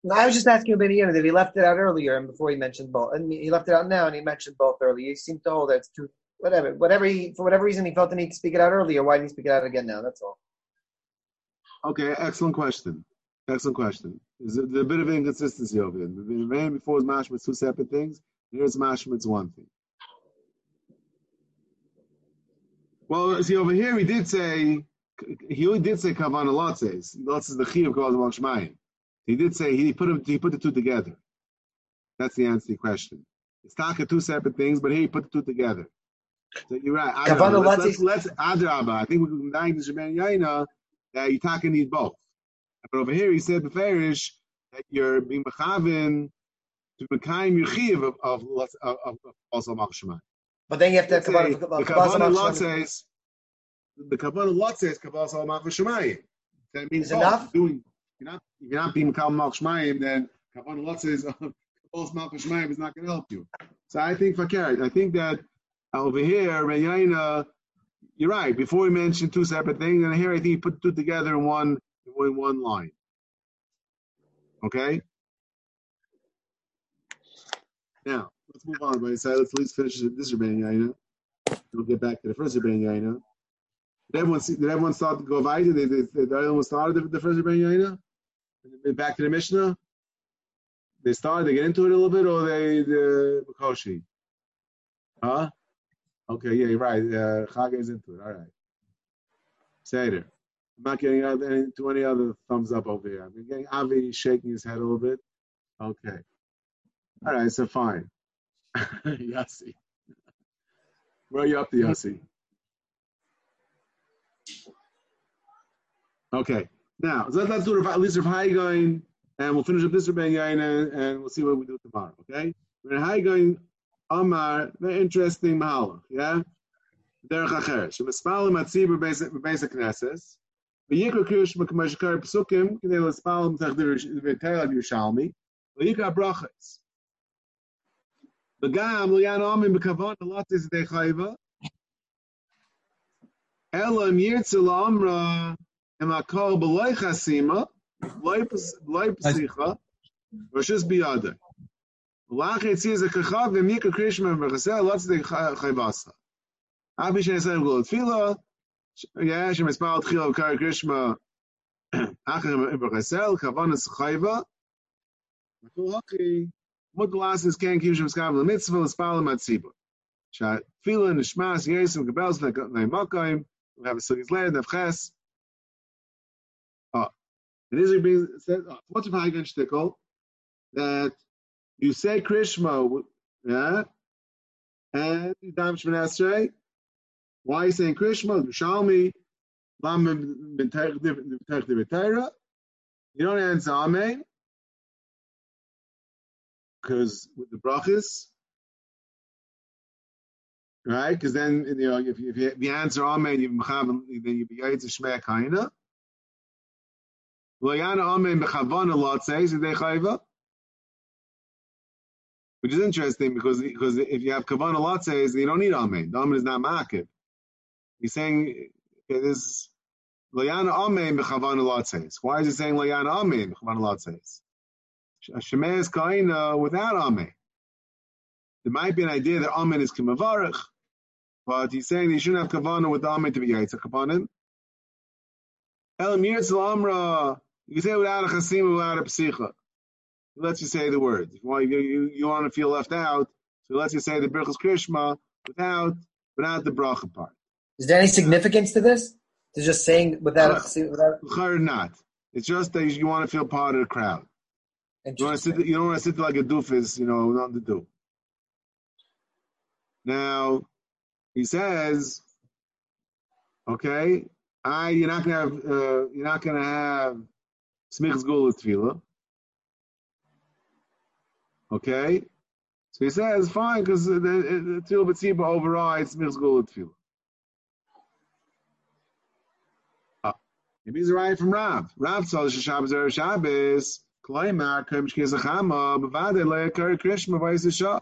No, I was just asking about the that he left it out earlier and before he mentioned both. And he left it out now and he mentioned both earlier. He seemed to hold that it's true. Whatever, whatever he, for whatever reason, he felt the need to speak it out earlier. Why didn't he speak it out again now? That's all. Okay, excellent question. Excellent question. There's a, there's a bit of inconsistency over there. The rain before is mashma two separate things. Here's mashma it's one thing. Well, see over here he did say he only did say kavana. Lotzes is the chi of kavana shmayim. He did say he put them, he put the two together. That's the answer to the question. It's taka two separate things, but here he put the two together. So you're right. Kavana Adrabah. Let's, let's, let's adrabah. I think we can dying to Sheben Yaina that you taka need both. But over here he said the beferish that you're being mechavin to mekayim your chiv of of of, of, also machshema. But then you have to have The Kabbalah. Kabbalah kavana Zomach Shemayim. lotzes, the kavana lotzes kabbalah salmach v'shemayim. That means both. enough? Doing you're not you're not being kavana malch shemayim, then kavana lotzes of kabbalah malch shemayim is not going to help you. So I think fakir. I think that over here, Reyaina, you're right. Before he mentioned two separate things, and here I think he put two together in one in one line. Okay. Now let's move on. But so let's at least finish this Rebbein Yaina. We'll get back to the first Rebbein Yaina. Did everyone see, did everyone start to go weiter? Did, did, did everyone start the, the first Rebbein Yaina? Back to the Mishnah. They started. They get into it a little bit, or they the Makoshi. Huh? Okay, yeah, you're right. Uh, Chage is into it. All right. Say Seder. I'm not getting any, to any other thumbs up over here. I'm getting Avi shaking his head a little bit. Okay. All right, so fine. Yossi. Where are you up to, Yossi? Okay. Now, so let's do at least Rav going, and we'll finish up this Yain, and, and we'll see what we do tomorrow. Okay? Rav going, Amar, very interesting mahalach. Yeah. Derech acher. Shemespalim atzibur basic knesses. V'yikra kirsh mekmashkar pesukim k'nei l'spalim tachdir v'teilav Yerushalmi v'yikra brachas. The l'yan omim b'kavon alatis dei chayva Elam yirtzel amra emakol b'loy chasima b'loy pesicha v'shus biyada. V'lach yitzir zekachav v'yikra kirsh mekmashkar alatis dei chayvasa. Avi shenei sayim gulot filah יש מספר התחילה וקרא קרישמה אחר בחסל, כוונס חייבה, וכול הכי, מודלסס כן קיום שמסקרב למצווה, לספר למצציבור. שהתפילה נשמס יסם קבלס למקוים, we have a Sugis Led, Nefches. Oh, and Israel being said, oh, what's if I can shtickle? That you say Krishma, yeah, and you dam Shmanesrei, why you saying Krishma? Shalmi, Lam You don't answer Amen. Because with the brachas, right? Because then you know if you, if you, if you answer Amen, you then you be Yaitz Shmei Kaina. Loyana Amen B'Chavana Lot says chayva. Which is interesting because because if you have Kavana says you don't need Amen. The Amen is not Ma'akiv. He's saying okay, this Layana Amen b'Chavana Latzeis. Why is he saying Layana Amen b'Chavana Latzeis? Shemei is Kaina without Amen. There might be an idea that Amen is Kimavarich, but he's saying that shouldn't have Kavana with Amen to be Yitzhak upon him. Elam Yirtzel Amra, you can say without a Chasim, without a Psicha. He lets you say the words. If you want, you, you, you want to feel left out, so he lets you say the Birchas Krishma without, without the Bracha part. Is there any significance to this? To just saying without, Uh, without Or not. It's just that you want to feel part of the crowd. You want to sit. You don't want to sit like a doofus. You know, nothing to do. Now, he says, okay, I you're not gonna have uh, you're not gonna have smichs gula tefillah. Okay, so he says fine because the, the b'tziba overrides smichs gula tefillah. Ah, maybe he's right from Rav. Rav told us Shabbos Erev Shabbos. Kloimar kem shkezachama b'vade le'akar krishma v'yisishah.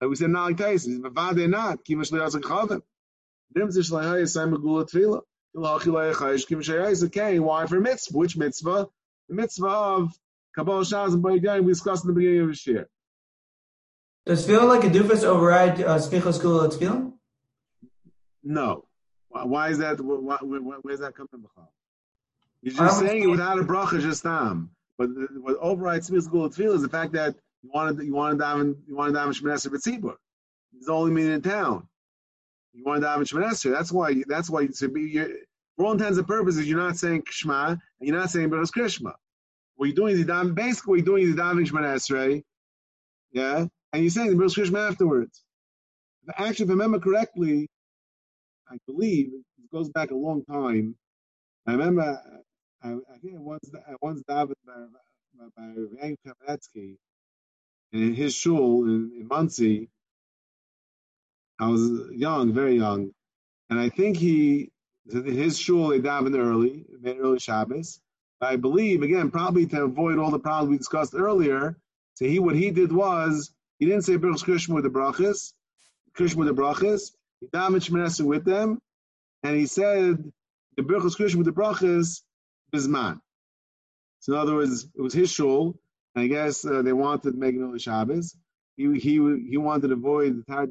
Like we said, not like Tyson. B'vade not. Kima shle'yasek chavim. Dim zish le'hay yisayim megula tefillah. Ilachi le'chayish kim sheyayis okay. Why for mitzvah? Which mitzvah? The mitzvah of Kabbalah Shaz and Bayigayim we discussed in the beginning of this year. Does feeling like a doofus override uh, Smichos Gula Tefillah? No. Why, why is that? Why, why, where's that coming from? You're just saying it without a bracha, just tam. But the- what overrides Smith's Gula Tefillah is the fact that you wanted you wanted to daven you wanted daven Shemon Esrei B'tzibur. It's the only meeting in town. You wanted to daven Shemon Esrei. That's why. That's why. To be, you're, for all intents and purposes, you're not saying kshma and you're not saying Berachos Krishma. What you're doing is you're daven, basically what you're doing is davening Shemon Esrei. Yeah, and you're saying the Berachos Krishma afterwards. Actually, if I remember correctly, I believe it goes back a long time. I remember, I, I think once, I once davened by, by, by Rav Kavetsky in his shul in, in Monsey. I was young, very young, and I think he, his shul, they davened early, made early Shabbos. But I believe, again, probably to avoid all the problems we discussed earlier, so he, what he did was, he didn't say Birch Krishma with the brachas, Krishma with the brachas, he davened Shemon with them, and he said the Birchas Krishma with the brachas So in other words, it was his shul, and I guess uh, they wanted to make on Shabbos. He he he wanted to avoid the Tad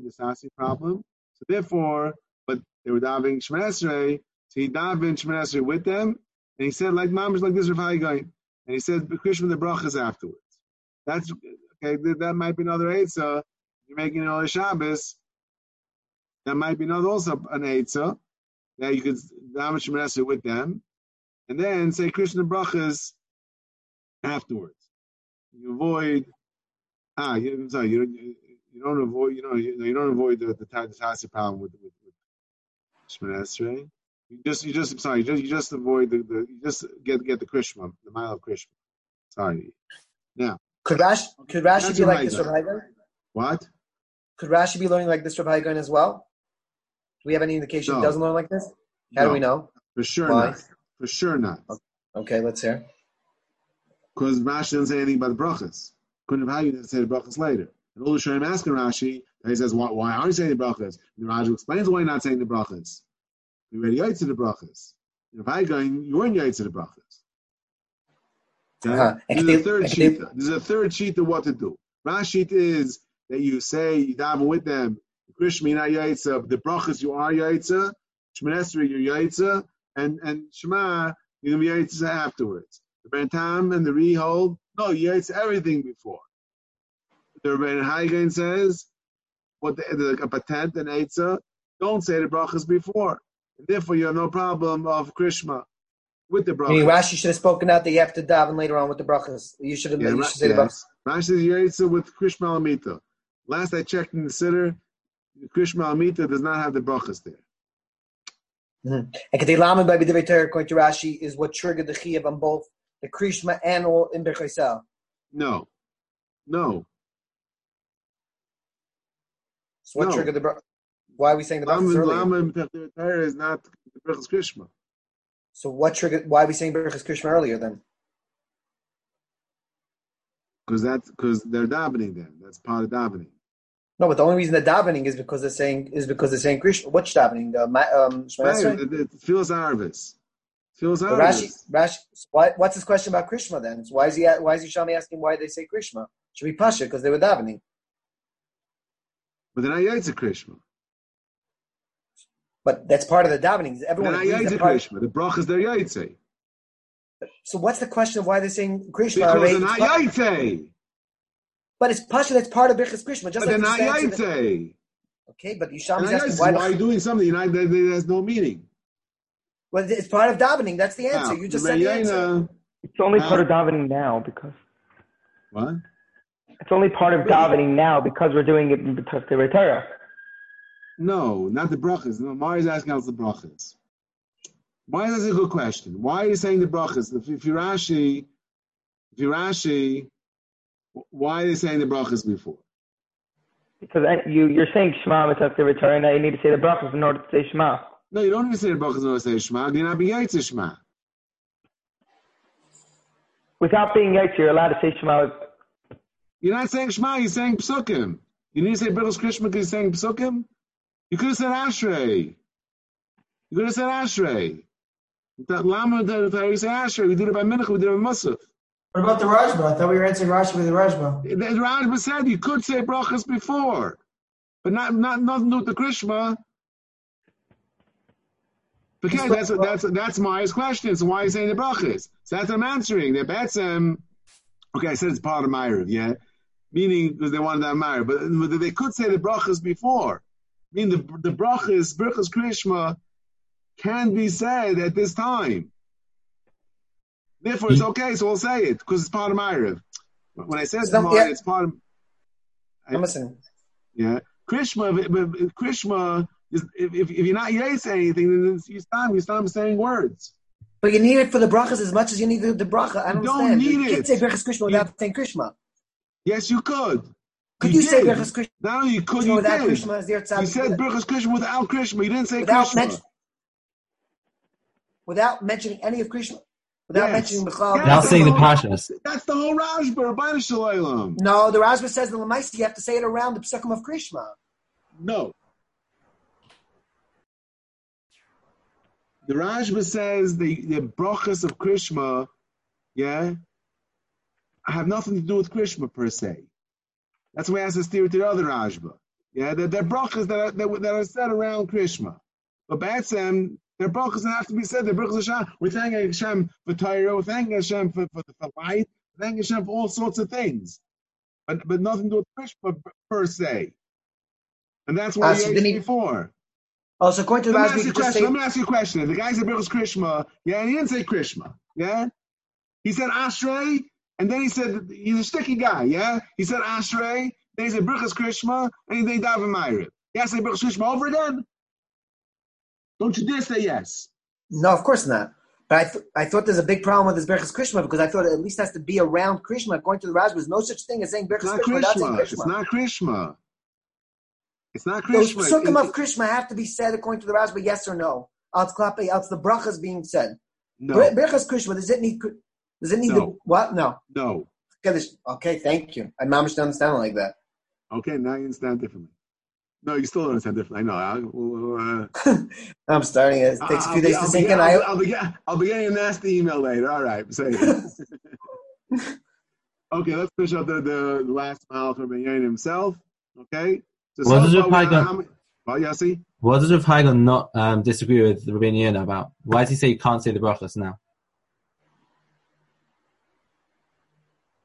problem. So therefore, but they were davening Shemon Esrei, so he davened Shemon Esrei with them, and he said like Mamish like this Rav going, and he said Krishma the brachas afterwards. That's okay. That, might be another Eitzah. You're making on Shabbos. That might be another also an Eitzah that you could daven Shemon Esrei with them, and then say Krishma brachas afterwards. You avoid ah, you, I'm sorry, you don't you, don't avoid you know you, you don't avoid the the Tasi problem with with, with Shemon Esrei. You just you just I'm sorry, you just you just avoid the, the you just get get the Krishma the mile of Krishma. Sorry. Now Could Rashi, could Rashi be like this guy. What? Could Rashi be learning like this Rav Haigan as well? Do we have any indication No. he doesn't learn like this? How do we know? For sure Why? not. For sure not. Okay, let's hear. Because Rashi doesn't say anything about the brachas. Couldn't have had you didn't say the brachas later. And all the Shem asking Rashi, he says, why, why aren't you saying the brachas? And Rashi explains why you're not saying the brachas. You already yaitz the brachas. If I going, you weren't yaitz to the brachas. Okay? Uh-huh. This is a third sheet. This is a third sheet of what to do. Rashi is that you say you daven with them. Krishma, you're not yaitza. The brachas, you are yaitza. Shmonesri, you're yaitza. And and Shema, you're gonna be yaitza afterwards. The Bantam and the Re hold, no, you yaitza everything before. The Rebbein Haigain says, what the, the a patent and Eitzah, don't say the brachas before. And therefore, you have no problem of Krishma with the brachas. Meaning Rashi should have spoken out that you have to daven later on with the brachas. You should have. Yeah, you should say the brachas. Rashi says Yaitza with Krishma Alamita. Last I checked in the Siddur, Krishma Alamita does not have the brachas there. Mm-hmm. And Kedei Lamed by B'divrei Torah, according to Rashi, is what triggered the chiyuv on both the Krishma and all in Berchaisel. No. No. So what No. triggered the? Why are we saying the brachas Lama earlier? Lama in Pechter Torah is not the brachas Krishma. So what triggered? Why are we saying Berachas Krishma earlier then? Because that's because they're davening then. That's part of davening. No, but the only reason they're davening is because they're saying is because they're saying Krishma. What's davening? The ma- um, Right, it- it feels Arvis. Feels But Rashi, Rashi, why, what's his question about Krishma then? Why is he why is he Shami asking why they say Krishma? Should be Pasha because they were davening. But then I Yaitza Krishma. But that's part of the davening. Then Everyone I agrees Yaitza that. The brachas they're Yaitze. So what's the question of why they're saying Krishma? Because they're not Yaitze. But it's Pasha that's part of Birchas Krishma. Just But they're like not the stance the- Okay, but And Yisham is I asking Yaitze, why. why are you doing something that, that, that has no meaning? well, it's part of davening. That's the ah, answer. Now, you just said the answer. It's only Huh? part of davening now because What? it's only part of davening now because we're doing it in because the Torah. No, not the brachas. No, Mari's asking us the brachas. Why is this a good question? Why are you saying the brachas? If, if you're Rashi, if you're Rashi, why are they saying the brachas before? Because I- you you're saying Shema mitzvah Torah, now you need to say the brachas in order to say Shema. No, you don't need to say the brachas when to say Shema. You're not being Shema. Without being Yaitz, you're allowed to say Shema. You're not saying Shema, you're saying Psukim. You need to say Brachas Krishma because you're saying Psukim? You could have said Ashrei. You could have said Ashrei. That Lama, that you say Ashrei. We did it by Mincha, we did it by Musaf. What about the Rashba? I thought we were answering Rashi with the Rashba. The Rashba said you could say brachas before, but not not nothing to do with the Krishma. Okay, that's that's that's Maya's question. So why are you saying the brachas? So that's what I'm answering. The Betzim. Okay, I said it's part of Ma'ariv, yeah, meaning because they wanted that Ma'ariv, but, but they could say the brachas before. I mean, the the brachas, brachas Krishma, can be said at this time. Therefore, it's okay, so we'll say it because it's part of my Ma'ariv. When I said it's, yeah. it's part of I'm listening. yeah. Krishma, if- if- if Krishma is if, if, if you're not yes anything, then it's, you stop you stop saying words. But you need it for the brachas as much as you need the, the bracha. I don't You don't understand. need you can't it. say Birchas Krishma without saying Krishma. Yes, you could. Could you, say did. Birchas Krishma Not only you could, you without did. There You said Birchas Krishma without Krishma. You didn't say without, Krishma. mention, without mentioning any of Krishma? Without Yes. mentioning Michal? Yes. Without saying the Pashas. That's the whole Rashba, Rabbi Shalom. No, the Rashba says in the Lamaisi you have to say it around the psukim of Krishma. No. The Rashba says the, the brachas of Krishma, yeah, have nothing to do with Krishma per se. That's why I has to steer to the other Rashba. Yeah, they're, they're brachas that are, that, that are said around Krishma. But Batsam, they're brachas that have to be said. They're brachas Hashem. We're thanking Hashem for Torah. We're thanking Hashem for, for, for light. We're thanking Hashem for all sorts of things. But, but nothing to do with Krishma per, se. And that's what Ah, we ate before. Oh, so according to the Let me, Rashba, ask you you a could just question. say Let me ask you a question. The guy said Birchas Krishma, yeah, and he didn't say Krishma, yeah? He said Ashrei, and then he said, he's a sticky guy, yeah? He said Ashrei, then he said Birchas Krishma, and then David Meirib. He has to say Birchas Krishma over again? Don't you dare say yes. no, of course not. But I, th- I thought there's a big problem with this Berchas Krishma because I thought it at least has to be around Krishma. According to the Rashba, there's no such thing as saying It's Berchas not Krishma without saying Krishma. Krishma. It's not Krishma. It's not Those Krishma. psukim of Krishma have to be said according to the Rashba, yes or no. Else klape, else the bracha is being said. No, Berachas Krishma, does it need, does it need the, what? No. no. Okay, thank you. I managed to understand it like that. Okay, now you understand differently. No, you still don't understand differently. I know. I, well, uh, I'm starting it. It takes a I'll few be- days I'll to be sink in. I'll, I, I'll be, I'll be getting a nasty email later. All right, say okay, let's finish up the, the, the last mile from Yain himself. Okay. So What so does far your we pi got go- how many- Well, Yossi? What does Rav Hagen not um, disagree with Rabbi Yonah about? Why does he say you can't say the brachas now?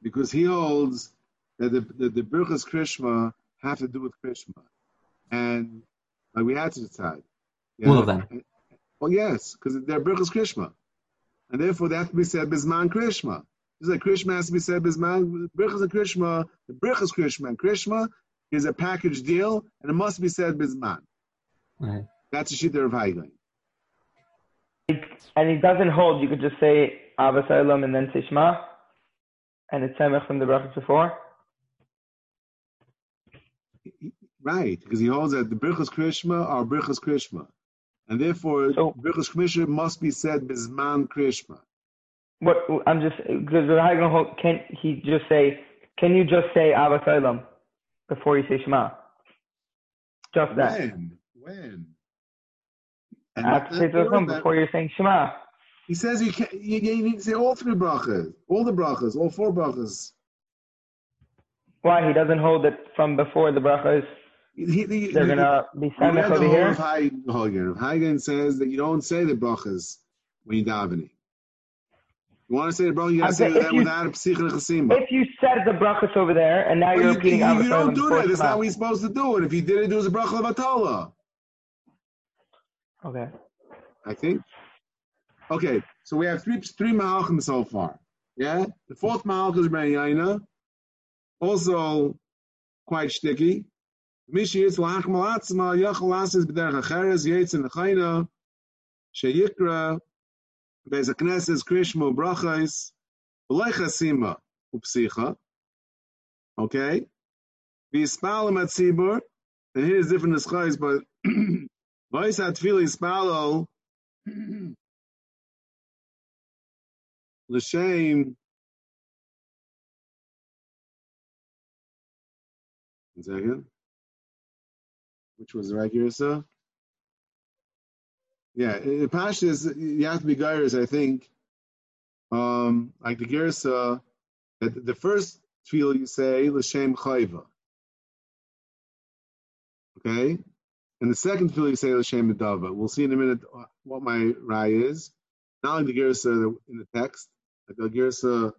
because he holds that the the, the Birchas Krishma have to do with Krishma, and like we had to decide. All of them. Well, yes, because they're Birchas Krishma, and therefore they have to be said Bisman Krishma. Just like Krishma has to be said Bisman Birchas and Krishma, the Birchas Krishma and Krishma is a package deal, and it must be said Bisman. Right. That's a shita of Hagen. And it doesn't hold. You could just say Abba Salom and then say Shema, and it's Semech from the brachas before. Right, because he holds that the Birchas Krishma are Birchas Krishma, and therefore So- Birchas Krishma must be said Bisman Krishma. What I'm just because the Hagen hold. Can he just say? Can you just say Abba before you say Shema? Just that. When? When? And I have to say not- not Tzachim that- before you're saying Shema. He says you, can't, you, you need to say all three brachas, all the brachas, all four brachas. Why he doesn't hold it from before the brachas? He, he, he- They're gonna be he Semech read the over here. of Hagen. Hagen. Hagen says that you don't say the brachas when you're davening. You want to say the bracha, you got to say that you- without a psich and. If you said the brachas over there, and now you're you, repeating you, Abba you don't do that. That's not what you're supposed to do. And if you did it, it was a bracha of Atola. Okay. I think. Okay, so we have three three Mahalchim so far. Yeah, the fourth Mahalch is Ben Yaina, also quite sticky. Mishi is Lach Malatzma Yachal Lasis B'derech Acheres Yates in the Chayna Sheyikra Bez Knesses Krishma Brachais B'lecha Sima Upsicha. Okay, V'Yispalim at Tzibur. And here's different Neschais, but Voice at Tfili Spalo L'shem. One second. Which was the right Girsa? Yeah, in Pashas, you have to be Gairis, I think. Um, like the Girsa, that the first tefillah you say, L'shem Chayva. Okay? And the second tefillah you say, L'shem Medava. We'll see in a minute what my Rai is. Not like the Girsa in the text, like the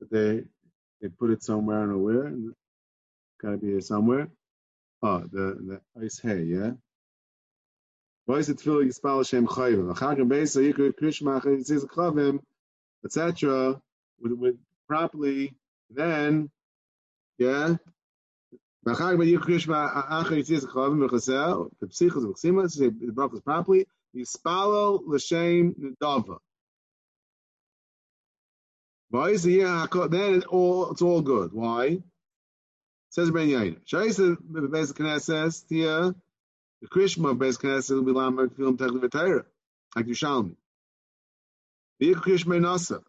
that they they put it somewhere, don't know where. and It's gotta be here somewhere. Oh, the the ice hay, yeah. Voice it tefillah yispal Hashem chayvim. Achar kan beisa yikra krishma yitzis chavim, etc. With with properly, then, yeah. Yikra krishma achar yitzis chavim v'chasel oh, the psichos v'chsima say the brachos properly. Yispalo l'shem nedava. Voice yeah, then it's all it's all good. Why? Says Ben Yain. Shaisa Beis Knesses Tia the Krishma of Beis Knesses will be Lamed Film Techli V'Teira like Yerushalmi. The Krishma Nasa,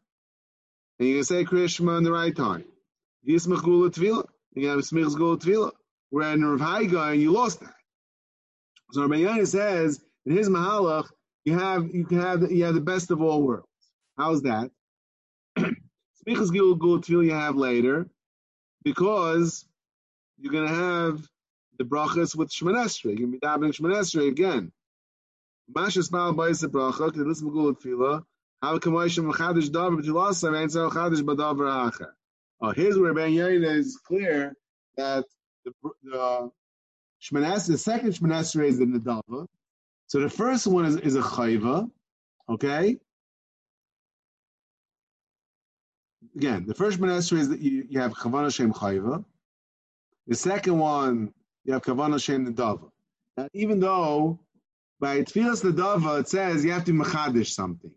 and you can say Krishma in the right time. Yismach Gula Tvila, you have Smich's Gula Tvila. Where in Rav Haiga, and you lost that. So Ben Yain says in his Mahalach, you have you can have you have the best of all worlds. How's that? Smich's Gula Gula Tvila you have later because you're going to have the brachas with Shemanesra. You're going to be dabbing Shemanesra again. Mashas Baal Bais the bracha, because this Magul Tfila, how come I Shem Chadish Davar, but you lost some, and so Chadish Badavar Acher. Oh, here's where Ben Yain is clear that the, the Shemanesra, the second Shemanesra is the Nadava. So the first one is, is a Chayva, okay? Again, the first Shemanesra is that you, you have Chavana Shem Chayva. The second one, you have Kavanah Shem Nedava. Now, even though by Tfilas Nedava it says you have to machadish something,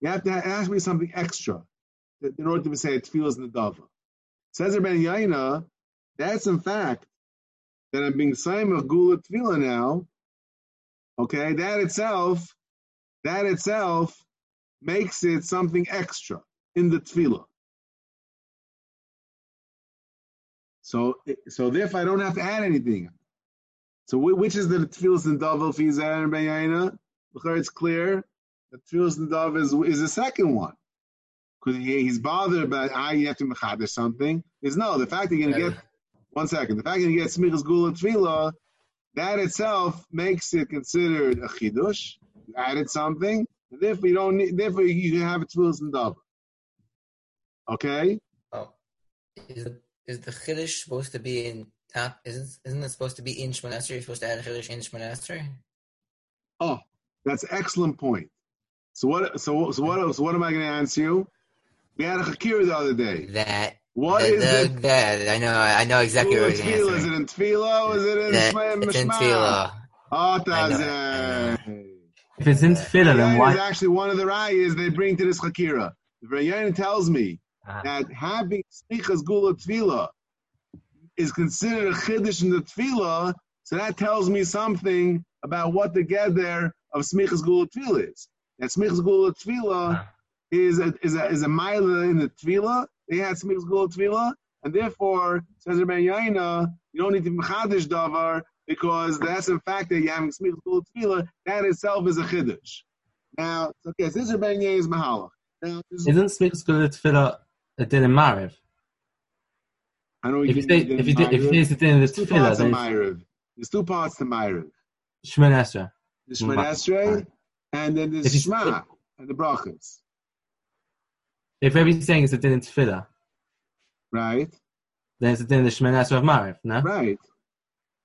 you have to ask me something extra in order to say Tfilas Nedava. Says Ben Yaina, that's in fact that I'm being Saimach Gula Tfila now. Okay, that itself, that itself makes it something extra in the tefillah. So, so therefore, I don't have to add anything. So, which is the tefillah and davel fizer and beyaina? It's clear that tefillah and davel is is the second one because he, he's bothered about how you have to mechad or something. Is no the fact that you're gonna get one second. The fact that you get smichas gula tefillah, that itself makes it considered a chidush. You added something, and therefore you don't need. Therefore you can have a tefillah and davel. Okay. Oh, is the, is the chiddush supposed to be in? Uh, isn't isn't it supposed to be in Shemon You're supposed to add a chiddush in Shemon Esrei. Oh, that's excellent point. So what? So so what? So what am I going to answer you? We had a chakir the other day. That What the, is the, it? that I know I know exactly what Tefillah, you're Is it in tefillah or is it in That- it's in tefillah. Oh, I know, If it's in tefillah, then Rayan is why? actually one of the rayas they bring to this chakira. The Rayan tells me Ah. that having smichas gula tefillah is considered a chiddush in the tefillah, so that tells me something about what the gather of smichas gula tefillah is. That smichas gula tefillah Ah. is a is a is a mila in the tefillah. They had smichas gula tefillah, and therefore says Rabbeinu Yonah, you don't need to be mechadish davar because that's the fact that you're having smichas gula tefillah. That itself is a chiddush. Now, okay, so this is Rabbeinu Yonah's mahalach. Now, Isn't smichas gula tefillah din in mariv? I know If you say if you the if you Ma'ariv. say it's a din in the There's two tefillah, parts of then Ma'ariv. There's two parts to Ma'ariv. Shemon Esrei. The Shemon Esrei, and then there's Shema, and the brachas, If everything's saying it's a din in tefillah, right? then it's a din in the Shemon Esrei of mariv. No, Right.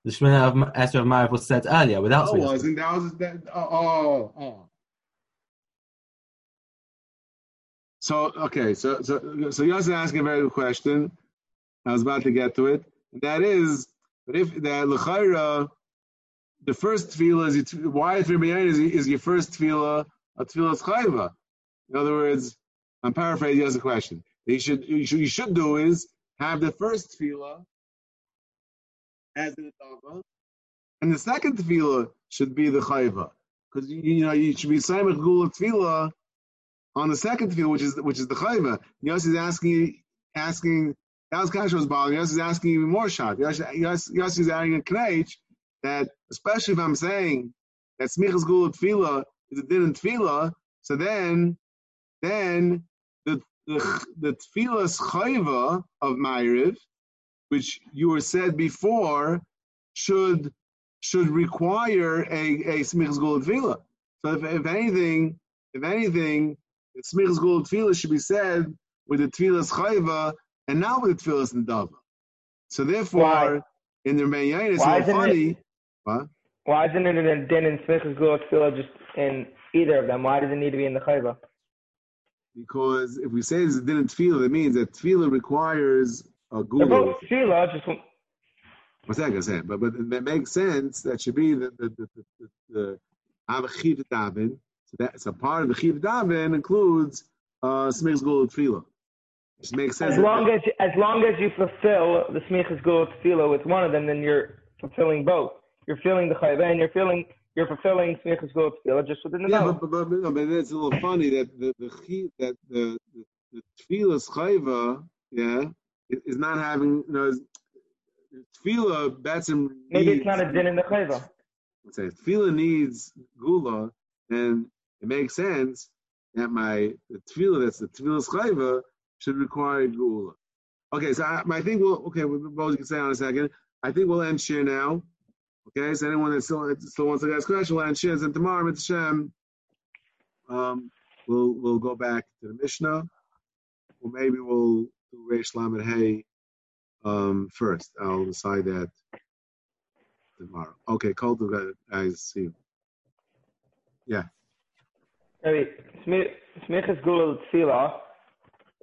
the Shemon Esrei of mariv was said earlier without Oh, wasn't that was that? Oh, oh, oh. So okay, so so so you're asking a very good question. I was about to get to it. That is, but if that l'chayra, the first tefillah is why if is, is your first tefillah a tefillah chayva. In other words, I'm paraphrasing. The question. You should you should you should do is have the first tefillah as the tava, and the second tefillah should be the chayva, because you, you know you should be saimach gula tefillah on the second tefillah, which is which is the chayva. Yossi is asking asking that was Kasha was bothering. Yossi is asking even more shot. Yossi is adding a knech that especially if I'm saying that smichas gula tefillah is a din in tefillah, so then then the the, the tefillah's chayva of Ma'ariv, which you were said before, should should require a a smichas gula tefillah. So if, if anything, if anything, the smichas gula tefillah should be said with the tefillah's chayva and not with the tefillah's nedava. So therefore, Why? in the Meyayin, it's Why so isn't it- funny. What? Why isn't it in din and smichas gula tefillah just in either of them? Why does it need to be in the chayva? Because if we say it's a din in tefillah, that means that tefillah requires a They're gula. both tefillah, just What's that gonna say? But but it makes sense. That should be the the the the, the have a chiv davin. So that so part of the chiv davin includes uh smichas gula tefillah. Which makes sense. as long as as long as you fulfill the smichas gula tefillah with one of them, then you're fulfilling both. You're filling the chayva and you're filling you're fulfilling smichas gula tefillah just within the yeah, but, but, but, but it's a little funny that the the that the the, the tefillah's chayva, yeah, is not having you know. Tefillah, that's in Maybe it's not a din in the chayva. let's say tefillah needs gula, and it makes sense that my tefillah that's the tefillah's chayva should require gula. Okay, so I, I think we'll okay. we- Both can say on a second. I think we'll end share now. Okay, so anyone that still still wants to ask questions, we'll end shares, and tomorrow, Mitzvah Shem, um, we'll we'll go back to the Mishnah, or maybe we'll do Reish Lamed Hay um, first. I'll decide that tomorrow. Okay, call to guys. See you. Maybe smi- smichas gula tefillah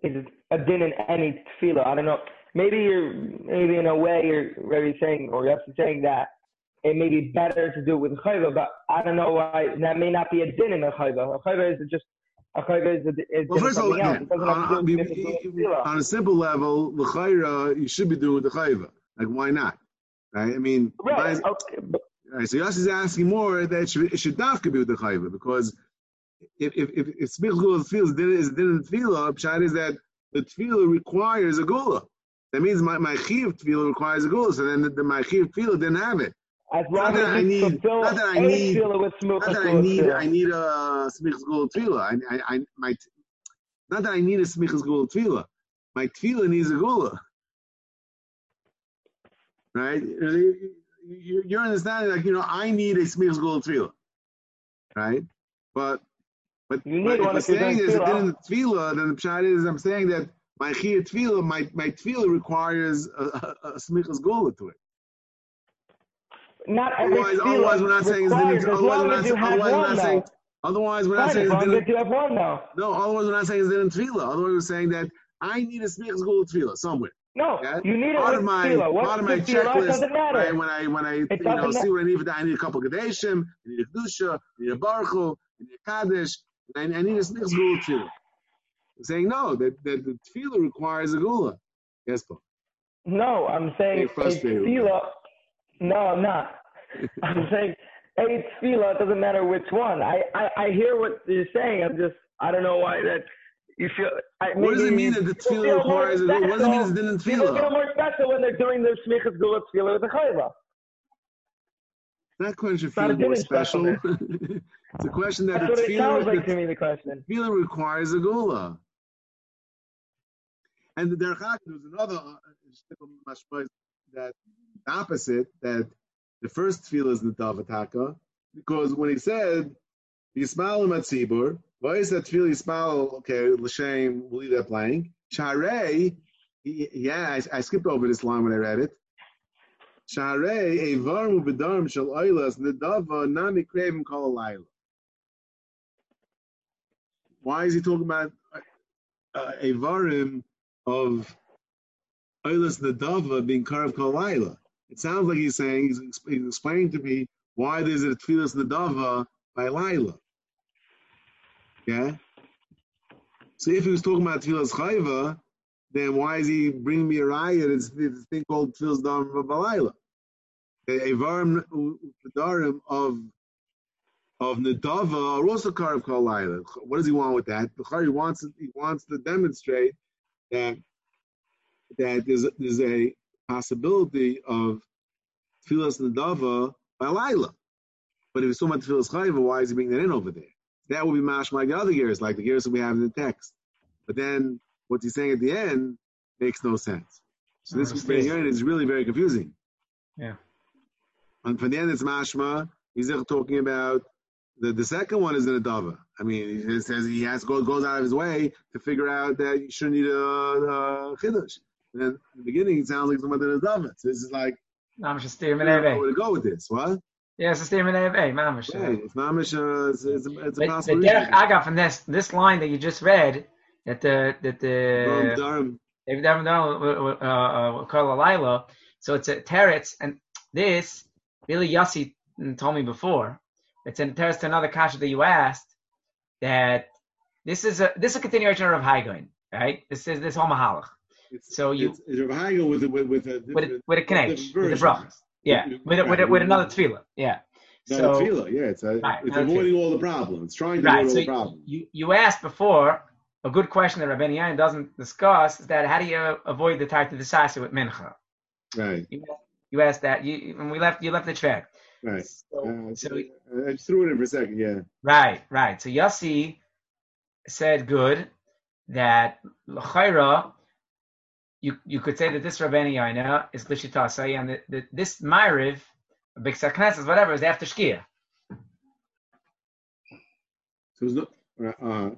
is a din in any tefillah. I don't know. Maybe you're maybe in a way you're maybe saying or you're saying that it may be better to do it with chayva, but I don't know why that may not be a din in a chayva. A chayva is just a chayva is, a, is Well, first of all, something else. It doesn't have to do on, with on- smichas gula tefillah. on a simple level, the chayra you should be doing with the chayva. Like, why not? Right? I mean, Right. why- Okay. But Right, so Yossi is asking more that it should, it should dafka be with the chayva because if if if, if smichas gula tefillah is din is din tefillah, pshat is that the tefillah requires a gula. That means my my chiv tefillah requires a gula. So then the, the my chiv tefillah didn't have it. As Not long that I need- not that I a need- with Not that I need I need a smichas gula tefillah. I, I I my not that I need a smichas gula tefillah. My tefillah needs a gula. Right? You- you- You're understanding like you know I need a smichas gula tefillah. Right? But but, You need but if I'm saying there's a din in the tefillah, then the pshat is I'm saying that my chia tefillah, my my tefillah requires a, a, a smichas gula to it. Not Otherwise, otherwise we're not saying it's din. Otherwise we're not. Otherwise we're not saying. Otherwise we're not saying it's din. you have one now. No, otherwise we're not saying it's din in tefillah. Otherwise we're saying that I need a smichas gula tefillah somewhere. No, Yeah? you need it Part with of my tefillah. Part of my checklist, doesn't matter. right? When I when I you know see what I need for that, I need a couple of kadeshim, I need a kedusha, I need a baruchu, I need a kaddish, and I, I need a gula tefillah. I'm saying no, that, that the tefillah requires a gula. Yes, Paul. No, I'm saying a tefillah. No, I'm not. I'm saying a tefillah. It doesn't matter which one. I, I, I hear what you're saying. I'm just I don't know why that you feel. I, What does it mean that the tefillah requires a gula? What does it mean it's din in special- People feel tefillah? more special when they're doing their smichas gula tefillah with a chayla. That question feels more special. it's a question that That's the what it sounds like to me. The question. tefillah requires a gula. And the Derech Hag, there's another uh, that the opposite that the first tefillah is the davataka because when he said Yismael Matzibur, why is that tefillah Yismael? Okay, l'shem, we'll leave that blank. Sharei, yeah, I, I skipped over this line when I read it. Why is he talking about uh, evarim of oilas nedava being karav kol? It sounds like he's saying he's, he's explaining to me why there's a tefillas nedava by Laila. Yeah. So if he was talking about tefillas chayva, then why is he bringing me a riot? It's this thing called nedava by Laila. The evarim of of nedava are also karav kol Laila. What does he want with that? The He wants he wants to demonstrate that that there's there's a possibility of tefillas nedava by Laila. But if it's talking about tefillas chayva, why is he bringing that in over there? That would be mashma like the other gears, like the gears that we have in the text. But then what he's saying at the end makes no sense. So this. Is really very confusing. Yeah. And from the end, it's mashma. He's talking about the, the second one is in a dava. I mean, he says he has go goes out of his way to figure out that you shouldn't need a, a chiddush. And then in the beginning, it sounds like someone did a dava. So this is like Mamish is steer I don't know meneve. where to go with this. What? Yeah, it's a steer meneve. Mamish. It's mamish. Uh, it's, it's, a- it's a But the I got from this this line that you just read that the that the Durham. David Davin uh, uh, Karla Lila. So it's a teretz, and this really Yossi told me before. It's a teretz to another kasha that you asked that this is a this is a continuation of Hai Gaon, right? This is this whole mahalach It's, So you- it's, it's Rav Hai Gaon with with with a with a, with a different connect with brachas, yeah, with with a, with another tefillah, yeah. So tefillah, yeah, it's a, Right, it's avoiding all the problems. It's trying to Right. avoid all the problems. you, you asked before a good question that Rabbeinu Yonah doesn't discuss is that how do you avoid the type of decisive with mincha? Right, You, you asked that. You when we left you left the track. right. So, Uh, so I threw it in for a second. Yeah, right, right. So Yossi said good that l'chayra you you could say that this Rabbeinu Yonah is lishitasai and that that this Ma'ariv, big saknesses, whatever, is after shkia. so there's no. Uh,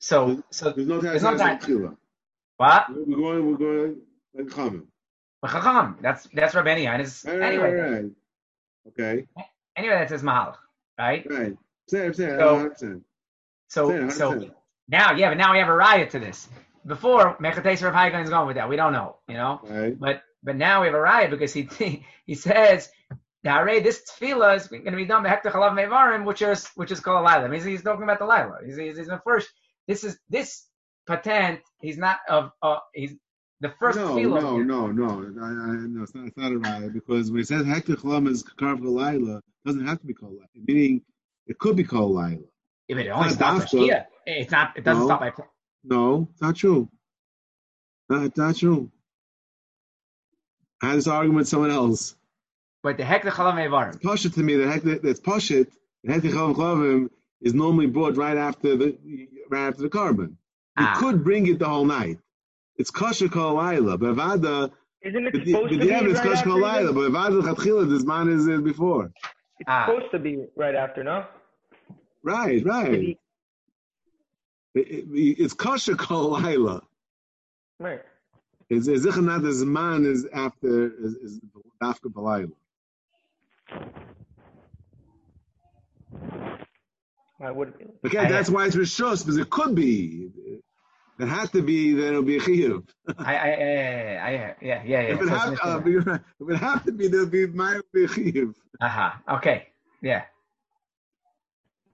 So so there's no time. There's no time. what? We're going. We're going like Chachamim. Chacham. That's that's Rabbeinu Yonah's Right, right, anyway. right, right. Okay, Anyway, that's his mahalach, right? right. Say, say, So- 100%. So so now, yeah, but now we have a riot to this. Before Mechates Rav Hai Gaon is going with that. We don't know, you know. right. But but now we have a riot because he he says Dare, this tefillah is going to be done by Hector Chalav Mevarim, which is which is called Lila. He's, he's talking about the Lila. He's, he's, he's the first. This is this patent. He's not of. Uh, he's the first no, tefillah. no, no, no, I, I, no. It's not. It's not a riot because when it says Hector Chlam is Karv Laila, it doesn't have to be called Laila. Meaning, it could be called Laila. If it only stops. Shkia, it's not. It doesn't No. stop by. pl- No, it's not true. Not, not true. I had this argument with someone else. But the heck the chalam evarim. Pasha to me that heck that's Pashit, the heck Chav Chavim is normally brought right after the right after the carbon. You Ah. could bring it the whole night. It's kosher kol laila, but Vada, Isn't it supposed but to the be evidence right kosher kol laila, but Vada Chatchila, this man is uh, before. It's Ah. supposed to be right after, no? Right, right. It, it, it's kosher kol laila. Right. It's if not the man is after is, is dafka would? Okay, I- that's why it's rishos because it could be. It had to be that it'll be a chiyuv. I, I, I, I, yeah, yeah, yeah. If it So have it's uh, missing if it have to be, there'll be might be a chiyuv. that. Aha. Okay. Yeah.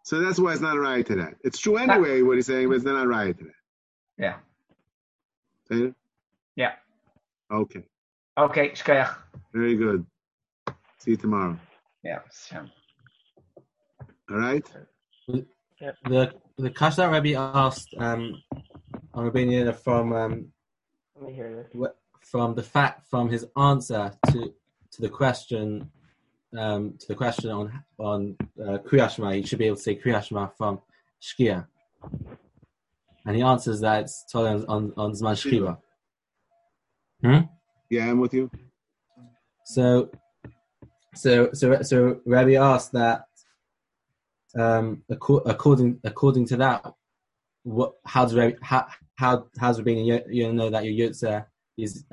So that's why it's not a right to that. It's true anyway what he's saying, but it's not a right to that. Yeah. Okay? Yeah. Okay, Okay. Shkoyach. very good. See you tomorrow. Yeah. Shem. All right. The the question that Rabbi asked um, on Rabbi Yehuda from um, Let me hear this. from the fact from his answer to to the question um, to the question on on uh, Kriyat Shema, he should be able to say Kriyat Shema from Shkia, and he answers that it's totally on on, on Zman Shchiva. Yeah, I'm with you. So, so, so, so Rabbi asked that, um, according according to that, what how does Rabbi, how how how's Rabbi you know that your yotza is